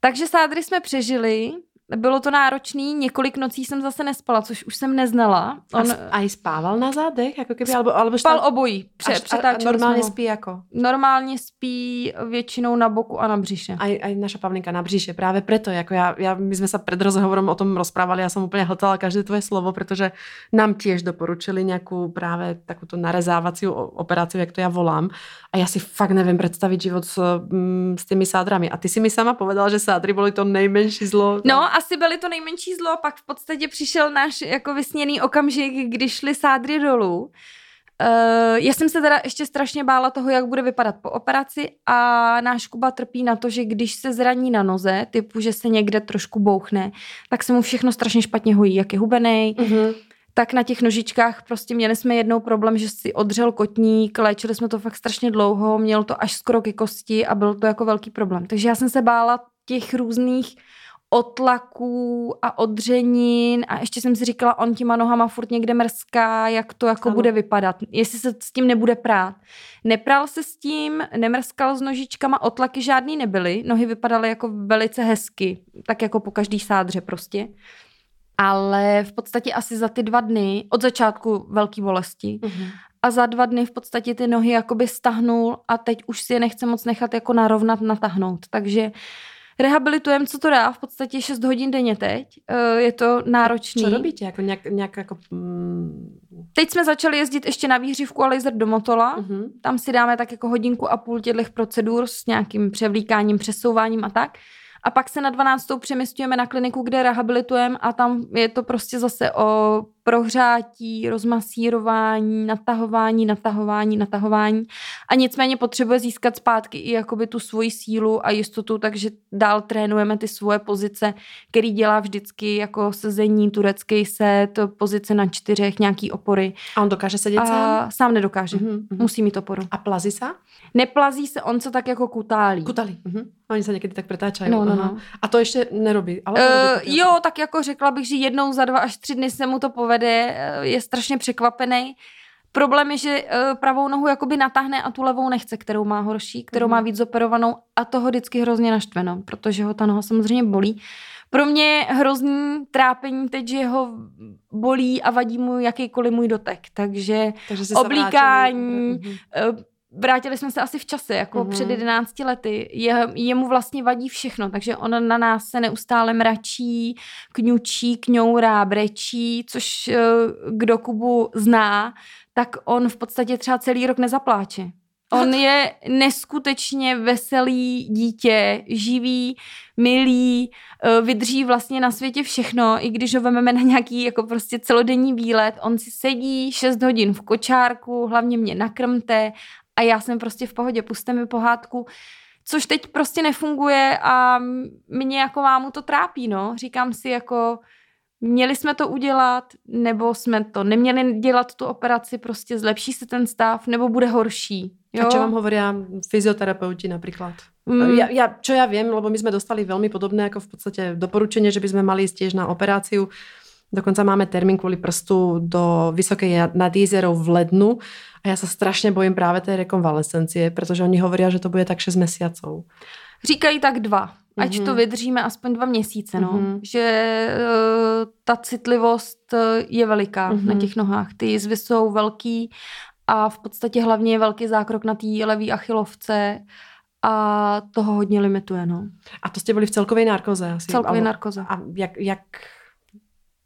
Takže sádry jsme přežili, bylo to náročný, několik nocí jsem zase nespala, což už jsem neznala.
On a, a i spával na zádech, jako keby, alebo, alebo
spal obojí, pře,
a, a normálně
jsme
spí jako.
Normálně spí většinou na boku a na břiše.
Aj, aj naša Pavlinka na břiše. Práve preto, jako ja, ja, my sme sa pred rozhovorom o tom rozprávali, ja som úplne hltala každé tvoje slovo, pretože nám tiež doporučili nejakú práve takúto narezávaciu o- operáciu, jak to ja volám. A ja si fakt neviem predstaviť život s, mm, s tými sádrami. A ty si mi sama povedala, že sádry boli to nejmenší zlo.
No, asi byly to nejmenší zlo, pak v podstatě přišel náš jako vysněný okamžik, kdy šly sádry dolů. Uh, já jsem se teda ještě strašně bála toho, jak bude vypadat po operaci a náš Kuba trpí na to, že když se zraní na noze, typu, že se někde trošku bouchne, tak se mu všechno strašně špatně hojí, jak je hubený,
Mhm.
tak na těch nožičkách prostě měli jsme jednou problém, že si odřel kotník, léčili jsme to fakt strašně dlouho, měl to až skoro ke kosti a byl to jako velký problém. Takže já jsem se bála těch různých otlaků a odřenin a ještě jsem si říkala, on těma nohama furt někde mrská, jak to jako
Ano.
bude vypadat, jestli se s tím nebude prát. Nepral se s tím, nemrskal s nožičkama, otlaky žádný nebyly, nohy vypadaly jako velice hezky, tak jako po každý sádře prostě. Ale v podstatě asi za ty dva dny, od začátku velký bolesti,
Mhm.
a za dva dny v podstatě ty nohy jakoby stahnul a teď už si je nechce moc nechat jako narovnat, natahnout. Takže rehabilitujeme, co to dá, v podstatě 6 hodin denně teď. Eh, Je to náročný.
Čo robíte? Jako nějak, nějak jako... Mm,
Teď jsme začali jezdit ještě na výřivku a laser do Motola.
mhm.
Tam si dáme tak jako hodinku a půl těchto procedur s nějakým převlíkáním, přesouváním a tak. A pak se na 12. přemysťujeme na kliniku, kde rehabilitujeme a tam je to prostě zase o prohřátí, rozmasírování, natahování, natahování, natahování. A nicméně potřebuje získat zpátky i jakoby tu svoji sílu a jistotu, takže dál trénujeme ty svoje pozice, který dělá vždycky jako sezení, turecký set, pozice na čtyřech, nějaký opory.
A on dokáže sedět sám?
A sám nedokáže.
Mhm, mhm.
Musí mít oporu.
A plazí se?
Neplazí se, on se tak jako kutálí.
Kutali. Mhm. Oni se někdy tak pretáčají.
No, no, no.
A to ještě nerobí. Ale
Uh,
nerobí to
jo, tak jako řekla bych, že jednou za dva až tři dny se mu to povede, eh, je strašně překvapený. Problém je, že uh, pravou nohu jakoby natáhne a tu levou nechce, kterou má horší, kterou
Mhm.
má víc operovanou a toho vždycky hrozně naštveno, protože ho ta noha samozřejmě bolí. Pro mě je hrozný trápení teď, že ho bolí a vadí mu jakýkoliv můj dotek, takže
Takže
oblíkání,
Mhm.
Eh, Vrátili jsme se asi v čase, jako
Mhm.
mm-hmm. před 11 lety. Je, jemu vlastně vadí všechno, takže on na nás se neustále mračí, kňučí, kňourá, brečí, což eh, kdo Kubu zná, tak on v podstatě třeba celý rok nezapláče. On je neskutečně veselý dítě, živý, milý, eh, vydrží vlastně na světě všechno, i když ho vememe na nějaký jako prostě celodenní výlet, on si sedí 6 hodin v kočárku, hlavně mě nakrmte a já jsem prostě v pohodě, puste mi pohádku, což teď prostě nefunguje a mě jako mámu to trápí, no. Říkám si jako, měli jsme to udělat, nebo jsme to neměli dělat tu operaci, prostě zlepší se ten stav, nebo bude horší. Jo?
A čo vám hovoria fyzioterapeuti napríklad?
Mm.
Ja, ja, čo ja viem, lebo my sme dostali veľmi podobné ako v podstate doporučenie, že by sme mali ísť tiež na operáciu. Dokonca máme termín kvôli prstu do vysokej nadízerov v lednu a ja sa strašne bojím práve tej rekonvalescencie, pretože oni hovoria, že to bude tak 6 mesiacov.
Říkají tak dva. Ať
Mhm.
to vydržíme aspoň dva měsíce, no.
Mhm.
Že uh, ta citlivost eh, je veliká
Mhm.
na těch nohách. Ty jizvy jsou velký a v podstatě hlavně je velký zákrok na té levý achilovce a toho hodně limituje, no.
A to ste boli v celkovej narkoze asi?
Celkově narkoze.
A jak, jak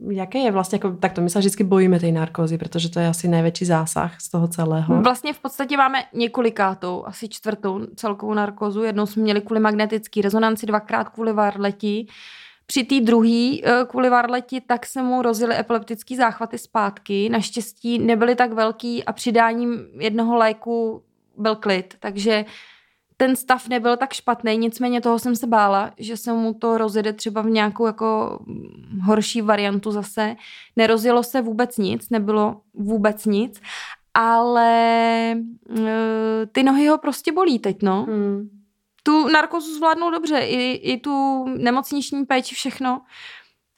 Jaké je vlastně, jako, tak to my se vždycky bojíme té narkózy, protože to je asi největší zásah z toho celého.
Vlastně v podstatě máme několikátou, asi čtvrtou celkovou narkózu. Jednou jsme měli kvůli magnetické rezonanci, dvakrát kvůli varleti. Při té druhé eh, kvůli varleti tak se mu rozjeli epileptické záchvaty zpátky. Naštěstí nebyly tak velký a přidáním jednoho léku byl klid, takže ten stav nebyl tak špatný, nicméně toho jsem se bála, že se mu to rozjede třeba v nějakou jako horší variantu zase. Nerozjelo se vůbec nic, nebylo vůbec nic, ale e, ty nohy ho prostě bolí teď, no. Hmm. Tu narkozu zvládnou dobře, i, i tu nemocniční péči, všechno.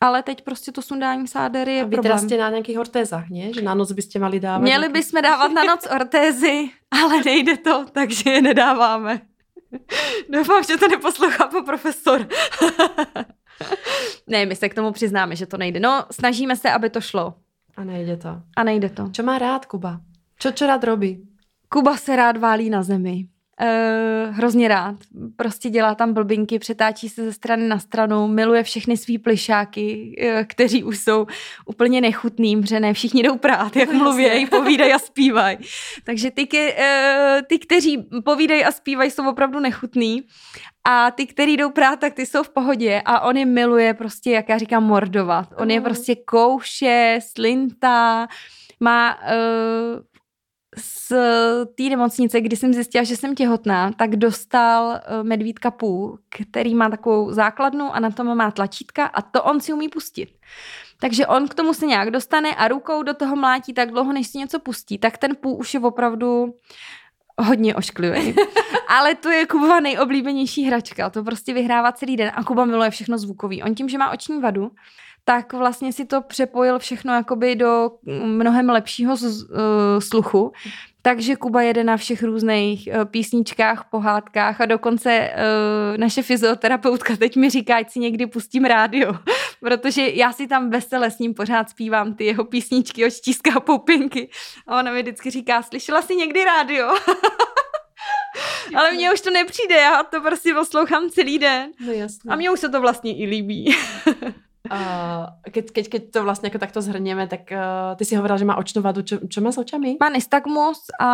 Ale teď prostě to sundání sádery je
A vy
problém.
jste na nějakých ortézách, ne? Že na noc byste mali dávat?
Měli
nějaký...
bychom dávat na noc ortézy, ale nejde to, takže je nedáváme. Doufám, že to neposlouchá pan profesor. ne, my se k tomu přiznáme, že to nejde. No, snažíme se, aby to šlo.
A nejde to.
A nejde to.
Čo má rád Kuba? Čo rád robí?
Kuba se rád válí na zemi. Uh, hrozně rád. Prostě dělá tam blbinky, přetáčí se ze strany na stranu, miluje všechny svý plišáky, uh, kteří už jsou úplně nechutný, protože ne všichni jdou prát, jak mluví, povídají a zpívají. Takže ty, ke, uh, ty, kteří povídají a zpívají, jsou opravdu nechutný. A ty, který jdou prát, tak ty jsou v pohodě a on je miluje prostě, jak já říkám, mordovat. On je prostě kouše, slinta, má uh, z té nemocnice, kdy jsem zjistila, že jsem těhotná, tak dostal eh, medvídka půl, který má takovou základnu a na tom má tlačítka a to on si umí pustit. Takže on k tomu se nějak dostane a rukou do toho mlátí tak dlouho, než si něco pustí. Tak ten půl už je opravdu hodně ošklivý. Ale to je Kubova nejoblíbenější hračka. To prostě vyhrává celý den a Kuba miluje všechno zvukový. On tím, že má oční vadu, tak vlastně si to přepojil všechno jakoby do mnohem lepšího z, uh, sluchu. Takže Kuba jede na všech různých uh, písničkách, pohádkách a dokonce uh, naše fyzioterapeutka teď mi říká, ať si někdy pustím rádio, protože já si tam vesele s ním pořád zpívám ty jeho písničky od Štíska a Poupinky. A ona mi vždycky říká, slyšela jsi někdy rádio? Ale mně už to nepřijde, já to prostě poslouchám celý den.
No jasně.
A mně už se to vlastně i líbí.
Uh, keď, keď, keď to vlastně jako takto zhrněme, tak uh, ty si hovorila, že má očnou vadu. Čo, čo má s očami?
Má nystagmus a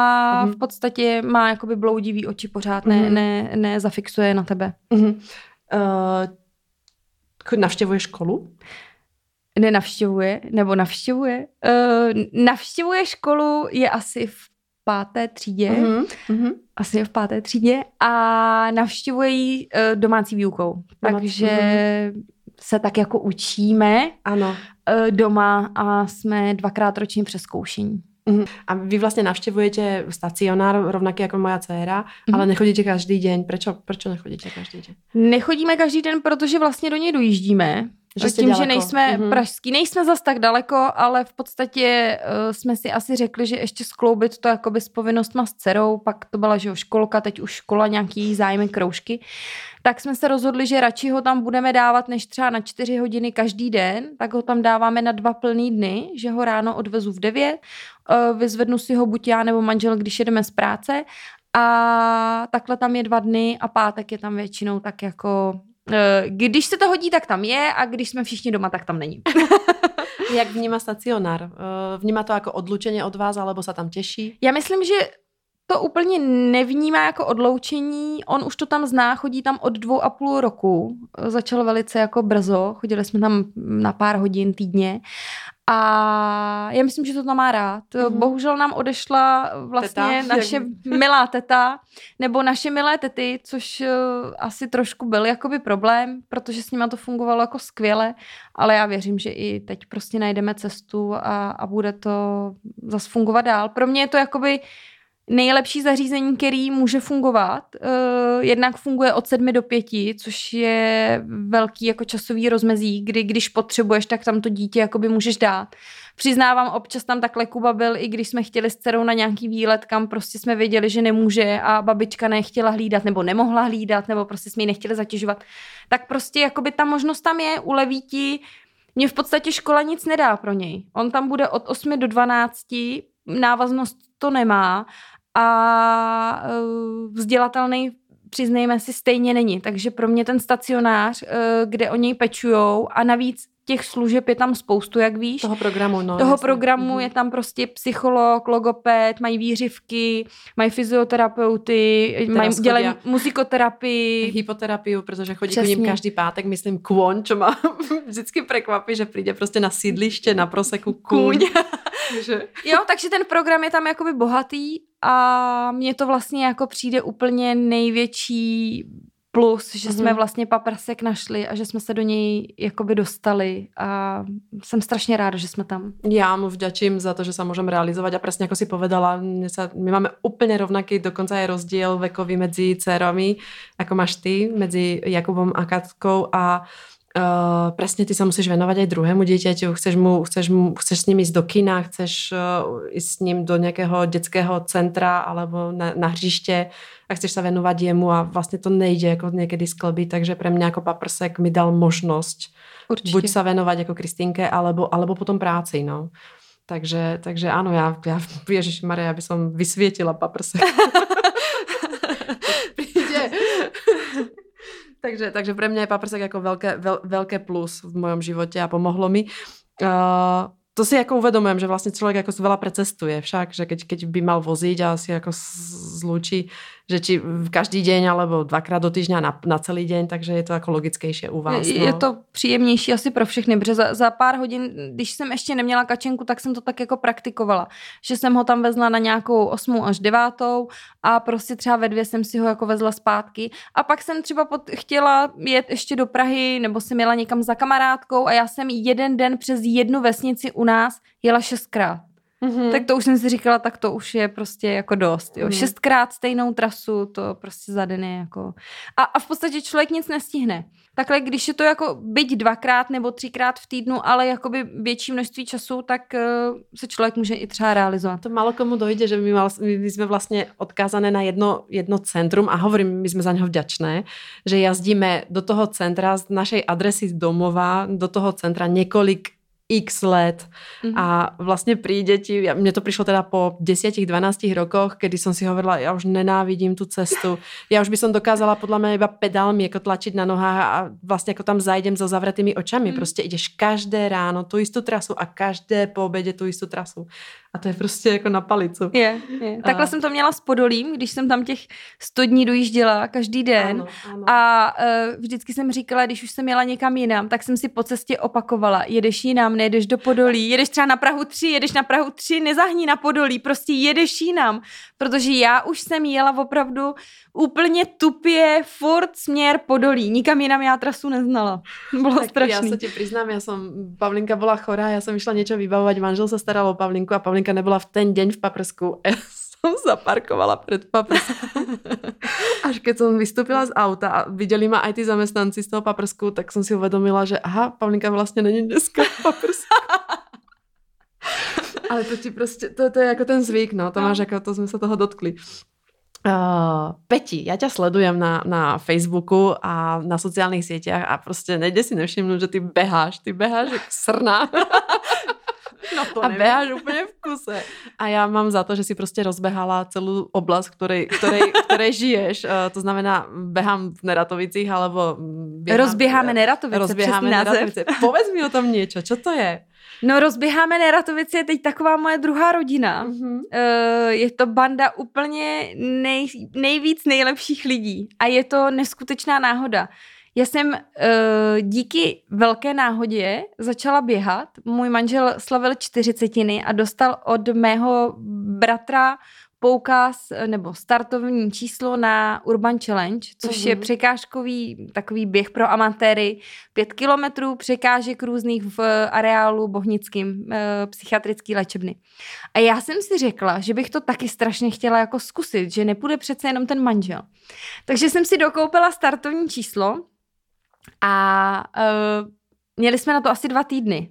uh-huh. v podstatě má jakoby bloudivý oči pořád, ne, uh-huh. ne, ne zafixuje na tebe.
Uh-huh. Uh, navštěvuje školu?
Nenavštěvuje, nebo navštěvuje. Uh, navštěvuje školu je asi v páté třídě. Uh-huh. Uh-huh. Asi je v páté třídě a navštěvuje ji uh, domácí výukou. Domácí, Takže uh-huh se tak jako učíme
ano.
doma a jsme dvakrát ročně přeskoušení.
Uh-huh. A vy vlastně navštěvujete stacionár rovnaký jako moja dcera, uh-huh. ale nechodíte každý den. Proč, proč nechodíte každý den?
Nechodíme každý den, protože vlastně do něj dojíždíme. Že tím, daleko. že nejsme uh-huh. pražský, nejsme zas tak daleko, ale v podstatě uh, jsme si asi řekli, že ještě skloubit to jakoby s povinnostma s dcerou, pak to byla, že jo, školka, teď už škola, nějaký zájmy, kroužky, tak jsme se rozhodli, že radši ho tam budeme dávat než třeba na čtyři hodiny každý den, tak ho tam dáváme na dva plný dny, že ho ráno odvezu v devět, uh, vyzvednu si ho buď já nebo manžel, když jedeme z práce a takhle tam je dva dny a pátek je tam většinou tak jako když se to hodí, tak tam je a když jsme všichni doma, tak tam není.
Jak vníma stacionár? Eh, vníma to jako odlučeně od vás, alebo se tam těší?
Já myslím, že to úplně nevnímá jako odloučení. On už to tam zná, chodí tam od dvou a půl roku. Začal velice jako brzo, chodili jsme tam na pár hodin týdně a já myslím, že to tam má rád. Mm-hmm. Bohužel nám odešla vlastně teta. naše milá teta, nebo naše milé tety, což uh, asi trošku byl jakoby problém, protože s nima to fungovalo jako skvěle, ale já věřím, že i teď prostě najdeme cestu a, a bude to zase fungovat dál. Pro mě je to jakoby nejlepší zařízení, který může fungovat. Uh, jednak funguje od sedmi do pěti, což je velký jako časový rozmezí, kdy když potřebuješ, tak tam to dítě jakoby můžeš dát. Přiznávám, občas tam takhle Kuba byl, i když jsme chtěli s dcerou na nějaký výlet, kam prostě jsme věděli, že nemůže a babička nechtěla hlídat nebo nemohla hlídat, nebo prostě jsme ji nechtěli zatěžovat. Tak prostě jakoby ta možnost tam je, uleví ti, mně v podstatě škola nic nedá pro něj. On tam bude od 8 do 12, návaznost to nemá a eh, vzdělatelný přiznejme si, stejně není. Takže pro mě ten stacionář, eh, kde o něj pečujou a navíc těch služeb je tam spoustu, jak víš.
Toho programu, no.
toho
jasně.
programu
Mhm.
je tam prostě psycholog, logoped, mají výřivky, mají fyzioterapeuty, mají,
schodia-
dělají muzikoterapii.
hypoterapiu, protože chodí
Přesně.
k ním každý pátek, myslím, kôň, čo ma vždycky prekvapí, že přijde prostě na sídliště, na proseku kůň.
Jo, takže ten program je tam jakoby bohatý a mně to vlastně jako přijde úplně největší plus, že jsme
Mhm.
vlastně paprsek našli a že jsme se do něj jakoby dostali a jsem strašně ráda, že jsme tam.
Já mu vďačím za to, že sa môžem realizovať a presne ako si povedala, mne sa, my máme úplne rovnaký, dokonca je rozdiel vekový medzi dcerami, ako máš ty, medzi Jakubom a Katkou a Uh, presne ty sa musíš venovať aj druhému dieťaťu, chceš, mu, chceš, mu, chceš s ním ísť do kina, chceš uh, ísť s ním do nejakého detského centra alebo na, na hřiště a chceš sa venovať jemu a vlastne to nejde ako niekedy sklbiť, takže pre mňa ako paprsek mi dal možnosť
Určitě.
buď sa venovať ako Kristýnke, alebo, alebo potom práci, no. Takže, takže áno, ja, ja Ježiš Maria, ja by som vysvietila paprsek. Príde. Takže, takže pre mňa je paprsek ako veľké, veľ, veľké plus v mojom živote a pomohlo mi. Uh, to si ako uvedomujem, že vlastne človek ako veľa precestuje však, že keď, keď by mal voziť a si ako s- zlúči, že či v každý deň alebo dvakrát do týždňa na, na celý deň, takže je to jako logickejšie u vás.
Je,
no.
je to příjemnější asi pro všechny, protože za, za pár hodin, když jsem ještě neměla kačenku, tak jsem to tak jako praktikovala, že jsem ho tam vezla na nějakou osmou až devátou a prostě třeba ve dvě jsem si ho jako vezla zpátky a pak jsem třeba pod, chtěla jet ještě do Prahy nebo jsem jela někam za kamarádkou a já jsem jeden den přes jednu vesnici u nás jela šestkrát.
Mm-hmm.
Tak to už jsem si říkala, tak to už je prostě jako dost. Jo.
Mhm.
Šestkrát stejnou trasu, to prostě za den je jako... A, a v podstatě člověk nic nestihne. Takhle, když je to jako byť dvakrát nebo třikrát v týdnu, ale jakoby větší množství času, tak uh, se člověk může i třeba realizovat.
To málo komu dojde, že my, mal, my, my sme vlastne odkázané na jedno, jedno centrum a hovorím, my sme za neho vďačné, že jazdíme do toho centra z našej adresy z domova, do toho centra niekoľk x let
Mhm.
a vlastne príde ti, ja, mne to prišlo teda po 10-12 rokoch, kedy som si hovorila, ja už nenávidím tú cestu, ja už by som dokázala podľa mňa iba pedálmi ako tlačiť na nohách a vlastne ako tam zajdem so zavretými očami,
Mhm.
prostě ideš každé ráno tú istú trasu a každé po obede tú istú trasu a to je prostě jako na palicu.
Je, je. Takhle
A-
jsem to měla s Podolím, když jsem tam těch 100 dní dojížděla každý den.
Áno, áno.
A uh, vždycky jsem říkala, když už jsem jela někam jinam, tak jsem si po cestě opakovala, jedeš jinam, nejedeš do Podolí, jedeš třeba na Prahu 3, jedeš na Prahu 3, nezahní na Podolí, prostě jedeš jinam, protože já už jsem jela opravdu úplně tupě, furt směr Podolí, nikam jinam já trasu neznala. Bylo
Tak
strašný.
sa ti priznám, ja som, Pavlinka bola chorá, ja som išla niečo vybavovať, manžel sa staral o Pavlinku a Pavlinka nebola v ten deň v paprsku. A ja som zaparkovala pred paprskom. Až keď som vystúpila z auta a videli ma aj tí zamestnanci z toho paprsku, tak som si uvedomila, že aha, Pavlinka vlastne není dneska v paprsku. Ale to ti prostě, to, to je jako ten zvyk, no, to
No.
máš jako, to jsme se toho dotkli. Uh, Peti, ja ťa sledujem na, na Facebooku a na sociálnych sieťach a prostě nejde si nevšimnúť, že ty beháš, ty beháš jak srna
No to
a beháš úplně v kuse. A já mám za to, že si prostě rozbehala celú oblast, ktorej, ktorej, ktorej žiješ. Uh, to znamená, behám v Neratovicích, alebo běhám,
Rozběháme Neratovice,
rozběháme. Neratovice. Povedz mi o tom niečo, čo to je?
No rozběháme Neratovice je teď taková moje druhá rodina. Eh, je to banda úplně nej, nejvíc nejlepších lidí a je to neskutečná náhoda. Já jsem uh, díky velké náhodě začala běhat. Můj manžel slavil čtyřicetiny a dostal od mého bratra poukaz eh, nebo startovní číslo na Urban Challenge, což mm-hmm. je
Mhm.
překážkový takový běh pro amatéry. Pět kilometrů překážek různých v areálu bohnickým e, psychiatrický léčebny. A já jsem si řekla, že bych to taky strašně chtěla jako zkusit, že nepůjde přece jenom ten manžel. Takže jsem si dokoupila startovní číslo a e, měli jsme na to asi dva týdny.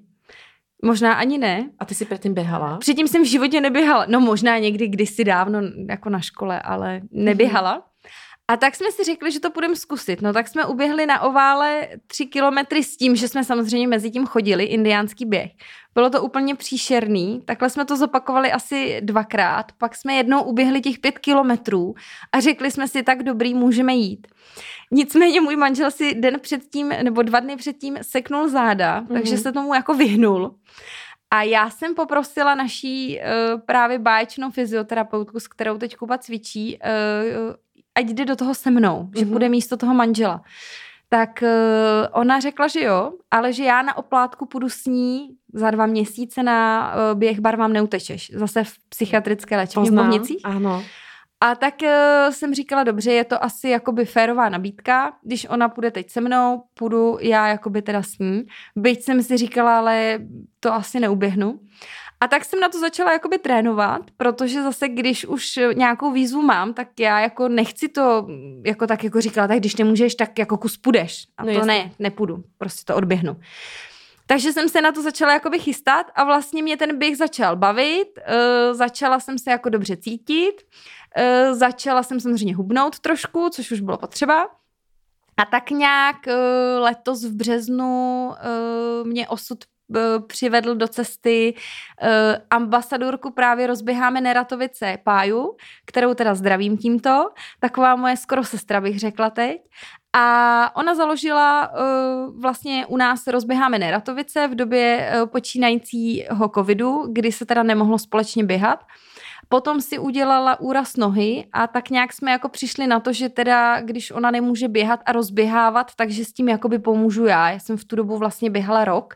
Možná ani ne.
A ty si předtím běhala?
Předtím jsem v životě neběhala. No možná někdy kdysi dávno jako na škole, ale neběhala. A tak jsme si řekli, že to půjdeme zkusit. No tak jsme uběhli na ovále tři kilometry s tím, že jsme samozřejmě mezi tím chodili, indiánský běh. Bylo to úplně příšerný, takhle jsme to zopakovali asi dvakrát, pak jsme jednou uběhli těch pět kilometrů a řekli jsme si, tak dobrý, můžeme jít. Nicméně můj manžel si den předtím, nebo dva dny předtím seknul záda, mm-hmm. takže se tomu jako vyhnul. A já jsem poprosila naší uh, právě báječnou fyzioterapeutku, s kterou teď Kuba cvičí, uh, ať jde do toho se mnou, mm-hmm. že bude místo toho manžela. Tak uh, ona řekla, že jo, ale že já na oplátku půjdu s ní za dva měsíce na uh, běh barvám neutečeš. Zase v psychiatrické léčebně v Bovnicích.
Ano.
A tak uh, jsem říkala, dobře, je to asi jakoby férová nabídka, když ona půjde teď se mnou, půjdu já jakoby teda s ní. Byť jsem si říkala, ale to asi neuběhnu. A tak jsem na to začala jakoby trénovat, protože zase, když už nějakou výzvu mám, tak já jako nechci to, jako tak jako říkala, tak když nemůžeš, tak jako kus půjdeš. A no to jasný. ne, nepůjdu, prostě to odběhnu. Takže jsem se na to začala jakoby chystat a vlastně mě ten běh začal bavit, uh, začala jsem se jako dobře cítit, uh, začala jsem samozřejmě hubnout trošku, což už bylo potřeba. A tak nějak uh, letos v březnu uh, mě osud přivedl do cesty uh, ambasadorku právě rozběháme Neratovice Páju, kterou teda zdravím tímto, taková moje skoro sestra bych řekla teď. A ona založila uh, vlastně u nás rozběháme Neratovice v době uh, počínajícího covidu, kdy se teda nemohlo společně běhat. Potom si udělala úraz nohy a tak nějak jsme jako přišli na to, že teda, když ona nemůže běhat a rozběhávat, takže s tím jakoby pomůžu já. Já jsem v tu dobu vlastně běhala rok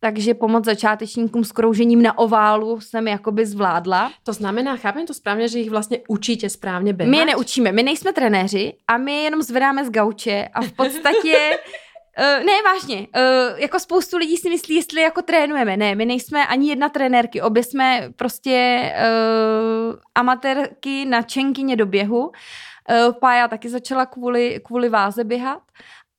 takže pomoc začátečníkům s kroužením na oválu jsem jakoby zvládla.
To znamená, chápem to správně, že jich vlastně učíte správně běhat?
My je neučíme, my nejsme trenéři a my jenom zvedáme z gauče a v podstatě Uh, ne, vážně. Uh, jako spoustu lidí si myslí, jestli jako trénujeme. Ne, my nejsme ani jedna trenérky. Obě jsme prostě uh, amatérky na čenkyně do běhu. Uh, Pája taky začala kvůli, kvůli váze běhat.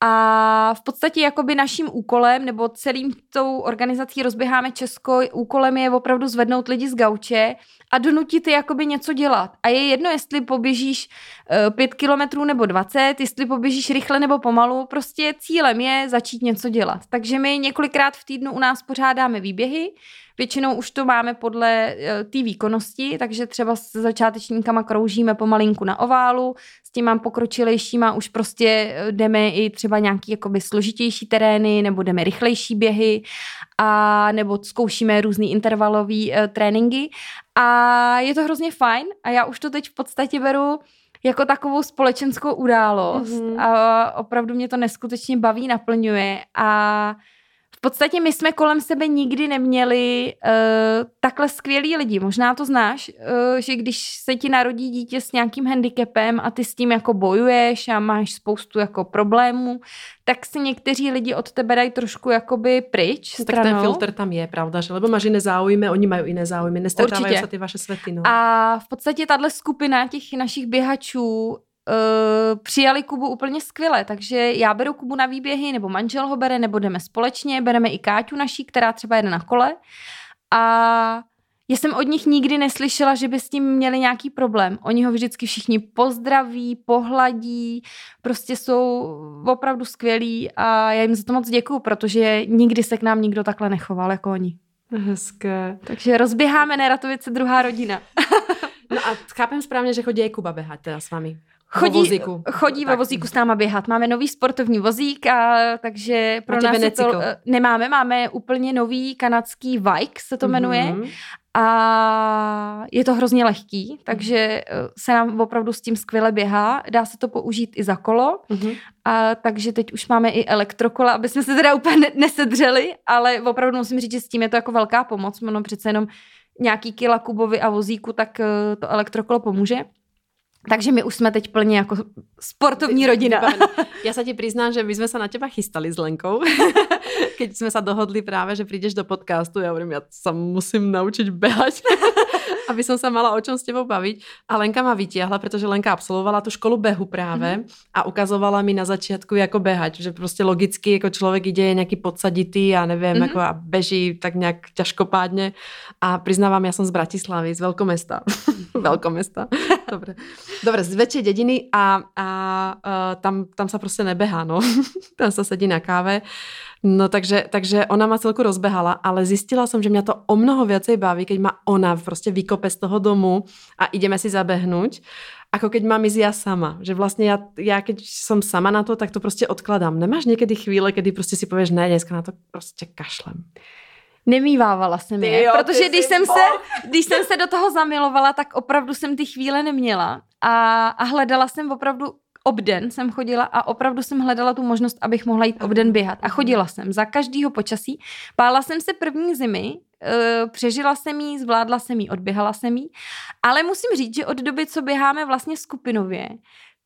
A v podstatě jakoby naším úkolem, nebo celým tou organizací Rozběháme Česko, úkolem je opravdu zvednout lidi z gauče a donutit je jakoby něco dělat. A je jedno, jestli poběžíš uh, pět kilometrů nebo 20, jestli poběžíš rychle nebo pomalu, prostě cílem je začít něco dělat. Takže my několikrát v týdnu u nás pořádáme výběhy, Většinou už to máme podle uh, té výkonnosti, takže třeba s začátečníkama kroužíme pomalinku na oválu, s tím mám pokročilejšíma už prostě eh, jdeme i třeba nějaký jakoby složitější terény, nebo jdeme rychlejší běhy, a nebo zkoušíme různý intervalový uh, tréninky a je to hrozně fajn a já už to teď v podstatě beru jako takovou společenskou událost mm-hmm. a opravdu mě to neskutečně baví, naplňuje a podstatě my jsme kolem sebe nikdy neměli uh, takhle skvělí lidi. Možná to znáš, uh, že když se ti narodí dítě s nějakým handicapem a ty s tím jako bojuješ a máš spoustu jako problémů, tak si někteří lidi od tebe dají trošku jakoby pryč
stranou. Tak ten filtr tam je, pravda, že? Lebo máš jiné záujmy, oni mají jiné záujmy, nestretávají se ty vaše světy. No.
A v podstatě tahle skupina těch našich běhačů uh, přijali Kubu úplně skvěle, takže já beru Kubu na výběhy, nebo manžel ho bere, nebo jdeme společně, bereme i Káťu naší, která třeba jede na kole a já jsem od nich nikdy neslyšela, že by s tím měli nějaký problém. Oni ho vždycky všichni pozdraví, pohladí, prostě jsou opravdu skvělí a já jim za to moc děkuju, protože nikdy se k nám nikdo takhle nechoval jako oni.
Hezké.
Takže rozběháme Neratovice druhá rodina.
no a chápem správně, že chodí Kuba běhat teda s vámi.
Chodí, vozíku. chodí ve vozíku s náma běhat. Máme nový sportovní vozík, a, takže pro Máte nás to, eh, nemáme. Máme úplně nový kanadský Vike, se to jmenuje. Mm-hmm. A je to hrozně lehký, takže eh, se nám opravdu s tím skvěle běhá. Dá se to použít i za kolo. Mm-hmm. A takže teď už máme i elektrokola, aby jsme se teda úplně nesedřeli, ale opravdu musím říct, že s tím je to jako velká pomoc. Ono přece jenom nějaký kila kubovi a vozíku, tak eh, to elektrokolo pomůže. Takže my už jsme teď plně jako sportovní rodina.
Já se ti přiznám, že my jsme se na těba chystali s Lenkou. Keď jsme se dohodli právě, že přijdeš do podcastu, já hovorím, já se musím naučit běhat. aby som sa mala o čom s tebou baviť. A Lenka ma vytiahla, pretože Lenka absolvovala tu školu behu práve mm-hmm. a ukazovala mi na začiatku, ako behať. Že prostě logicky, jako člověk ide, je nejaký podsaditý a neviem, mm-hmm. ako a beží tak nejak ťažkopádne. A priznávam, ja som z Bratislavy, z veľkomesta. veľkomesta. Dobre. Dobre, z väčšej dediny a, a, a tam, tam sa prostě nebehá, no. tam sa sedí na káve. No takže, takže ona ma celku rozbehala, ale zistila som, že mňa to o mnoho viacej baví, keď ma ona prostě vykope z toho domu a ideme si zabehnuť, ako keď mám ísť ja sama. Že vlastne ja, ja keď som sama na to, tak to prostě odkladám. Nemáš někdy chvíle, kedy prostě si povieš, ne, dneska na to prostě kašlem.
Nemývávala jsem je, jo, protože když jsem, se, když jsem se do toho zamilovala, tak opravdu jsem ty chvíle neměla a, a hledala jsem opravdu obden jsem chodila a opravdu jsem hledala tu možnost, abych mohla jít obden běhat. A chodila jsem za každýho počasí. Pála jsem se první zimy, Uh, přežila jsem jí, zvládla jsem jí, odběhala jsem jí, ale musím říct, že od doby, co běháme vlastně skupinově,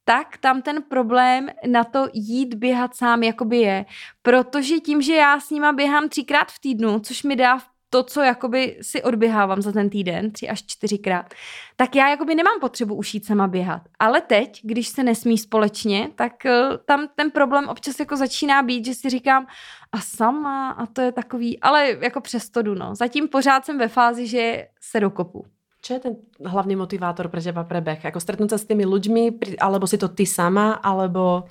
tak tam ten problém na to jít běhat sám jakoby je. Protože tím, že já s nima běhám třikrát v týdnu, což mi dá v to, co jakoby si odběhávám za ten týden, tři až čtyřikrát, tak já jakoby nemám potřebu ušít sama běhat. Ale teď, když se nesmí společně, tak uh, tam ten problém občas jako začíná být, že si říkám, a sama, a to je takový, ale jako přesto jdu, no. Zatím pořád jsem ve fázi, že se dokopu.
Čo je ten hlavní motivátor pro teba pre beh? Jako stretnout se s těmi lidmi, alebo si to ty sama, alebo...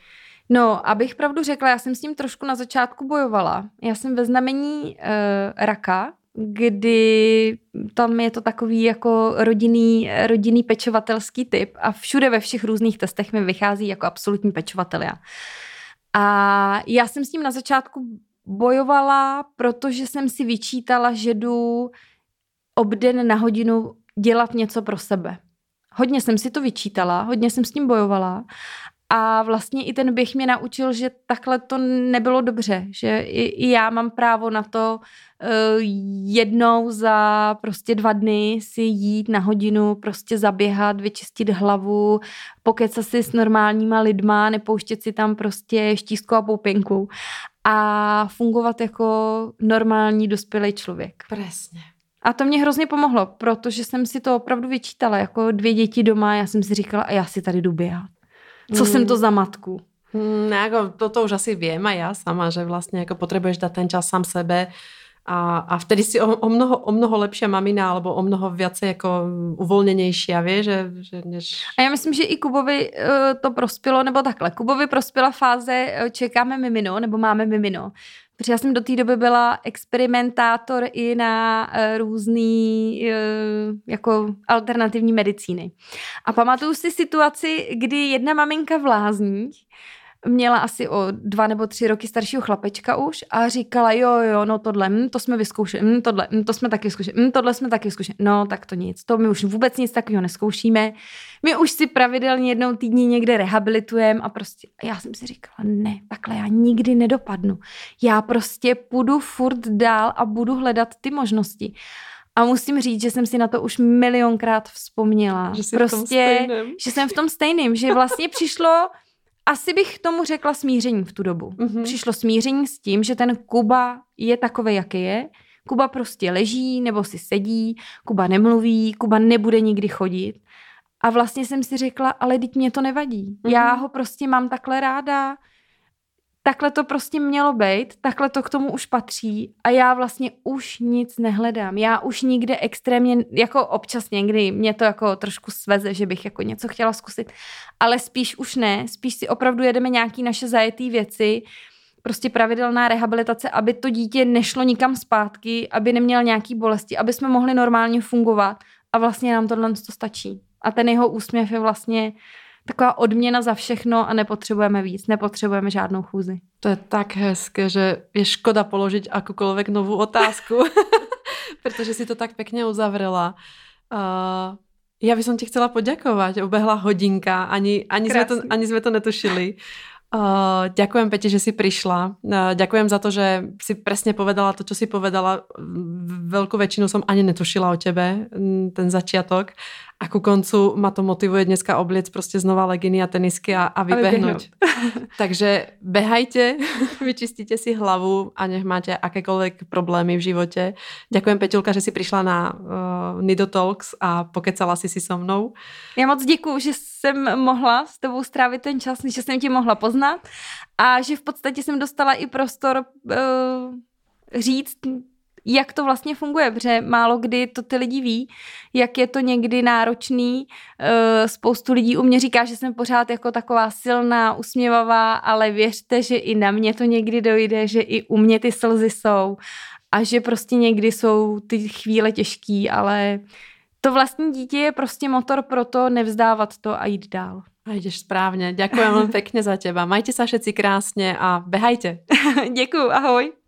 No, abych pravdu řekla, já jsem s ním trošku na začátku bojovala. Já jsem ve znamení uh, raka, kdy tam je to takový jako rodinný, rodinný pečovatelský typ a všude ve všech různých testech mi vychází jako absolutní pečovatel. A já jsem s ním na začátku bojovala, protože jsem si vyčítala, že jdu obden na hodinu dělat něco pro sebe. Hodně jsem si to vyčítala, hodně jsem s tím bojovala a vlastně i ten běh mě naučil, že takhle to nebylo dobře, že i, i já mám právo na to uh, jednou za prostě dva dny si jít na hodinu, prostě zaběhat, vyčistit hlavu, pokecat si s normálníma lidma, nepouštět si tam prostě štístku a poupinku a fungovat jako normální dospělý člověk.
Přesně.
A to mě hrozně pomohlo, protože jsem si to opravdu vyčítala, jako dvě děti doma, já jsem si říkala, a já si tady jdu běhat. Co mm. jsem to za matku?
Mm, jako, toto už asi vím a já sama, že vlastně jako potřebuješ dát ten čas sám sebe a, a vtedy si o, o, mnoho, o mnoho lepší mamina alebo o mnoho více jako uvolněnější a ví, že, že než...
A já myslím, že i Kubovi uh, to prospělo, nebo takhle. Kubovi prospěla fáze uh, čekáme mimino, nebo máme mimino. Protože já jsem do té doby byla experimentátor i na uh, různý uh, jako alternativní medicíny. A pamatuju si situaci, kdy jedna maminka v lázních měla asi o dva nebo tři roky staršího chlapečka už a říkala, jo, jo, no tohle, hm, to jsme vyzkoušeli, hm, tohle, hm, to jsme taky vyzkoušeli, hm, tohle jsme taky vyzkoušeli. No, tak to nic, to my už vůbec nic takového neskoušíme. My už si pravidelně jednou týdně někde rehabilitujeme a prostě a já jsem si říkala, ne, takhle já nikdy nedopadnu. Já prostě půjdu furt dál a budu hledat ty možnosti. A musím říct, že jsem si na to už milionkrát vzpomněla.
Že prostě,
že jsem v tom stejným, že vlastně přišlo asi bych tomu řekla smíření v tu dobu. Mm-hmm. Přišlo smíření s tím, že ten Kuba je takový, jaký je. Kuba prostě leží nebo si sedí, Kuba nemluví, Kuba nebude nikdy chodit. A vlastně jsem si řekla, ale teď mě to nevadí. Mm-hmm. Já ho prostě mám takhle ráda, takhle to prostě mělo být, takhle to k tomu už patří a já vlastně už nic nehledám. Já už nikde extrémně, jako občas někdy mě to jako trošku sveze, že bych jako něco chtěla zkusit, ale spíš už ne, spíš si opravdu jedeme nějaký naše zajetý věci, prostě pravidelná rehabilitace, aby to dítě nešlo nikam zpátky, aby neměl nějaký bolesti, aby jsme mohli normálně fungovat a vlastně nám tohle to stačí. A ten jeho úsměv je vlastně taková odměna za všechno a nepotřebujeme víc, nepotřebujeme žádnou chůzi.
To je tak hezké, že je škoda položit jakoukoliv novou otázku, protože si to tak pěkně uzavřela. Uh, já bych ti chcela poděkovat, ubehla hodinka, ani, ani, jsme to, ani jsme to netušili. Uh, ďakujem Peti, že si prišla. Uh, ďakujem za to, že si presne povedala to, čo si povedala. Veľkú väčšinu som ani netušila o tebe, ten začiatok. A ku koncu ma to motivuje dneska obliec prostě znova leginy a tenisky a, a vybehnout. Takže behajte, vyčistíte si hlavu a nech máte akékoľvek problémy v životě. Ďakujem Peťulka, že si přišla na uh, Nido Talks a pokecala si si so mnou.
Já moc děkuju, že jsem mohla s tebou strávit ten čas, že jsem tě mohla poznat a že v podstatě jsem dostala i prostor uh, říct jak to vlastně funguje, protože málo kdy to ty lidi ví, jak je to někdy náročný. Eh, spoustu lidí u mě říká, že jsem pořád jako taková silná, usměvavá, ale věřte, že i na mě to někdy dojde, že i u mě ty slzy jsou a že prostě někdy jsou ty chvíle těžký, ale to vlastní dítě je prostě motor pro to nevzdávat to a jít dál.
A jdeš správně. Ďakujem vám pekne za teba. Majte sa všetci krásne a behajte.
Děkuju, ahoj.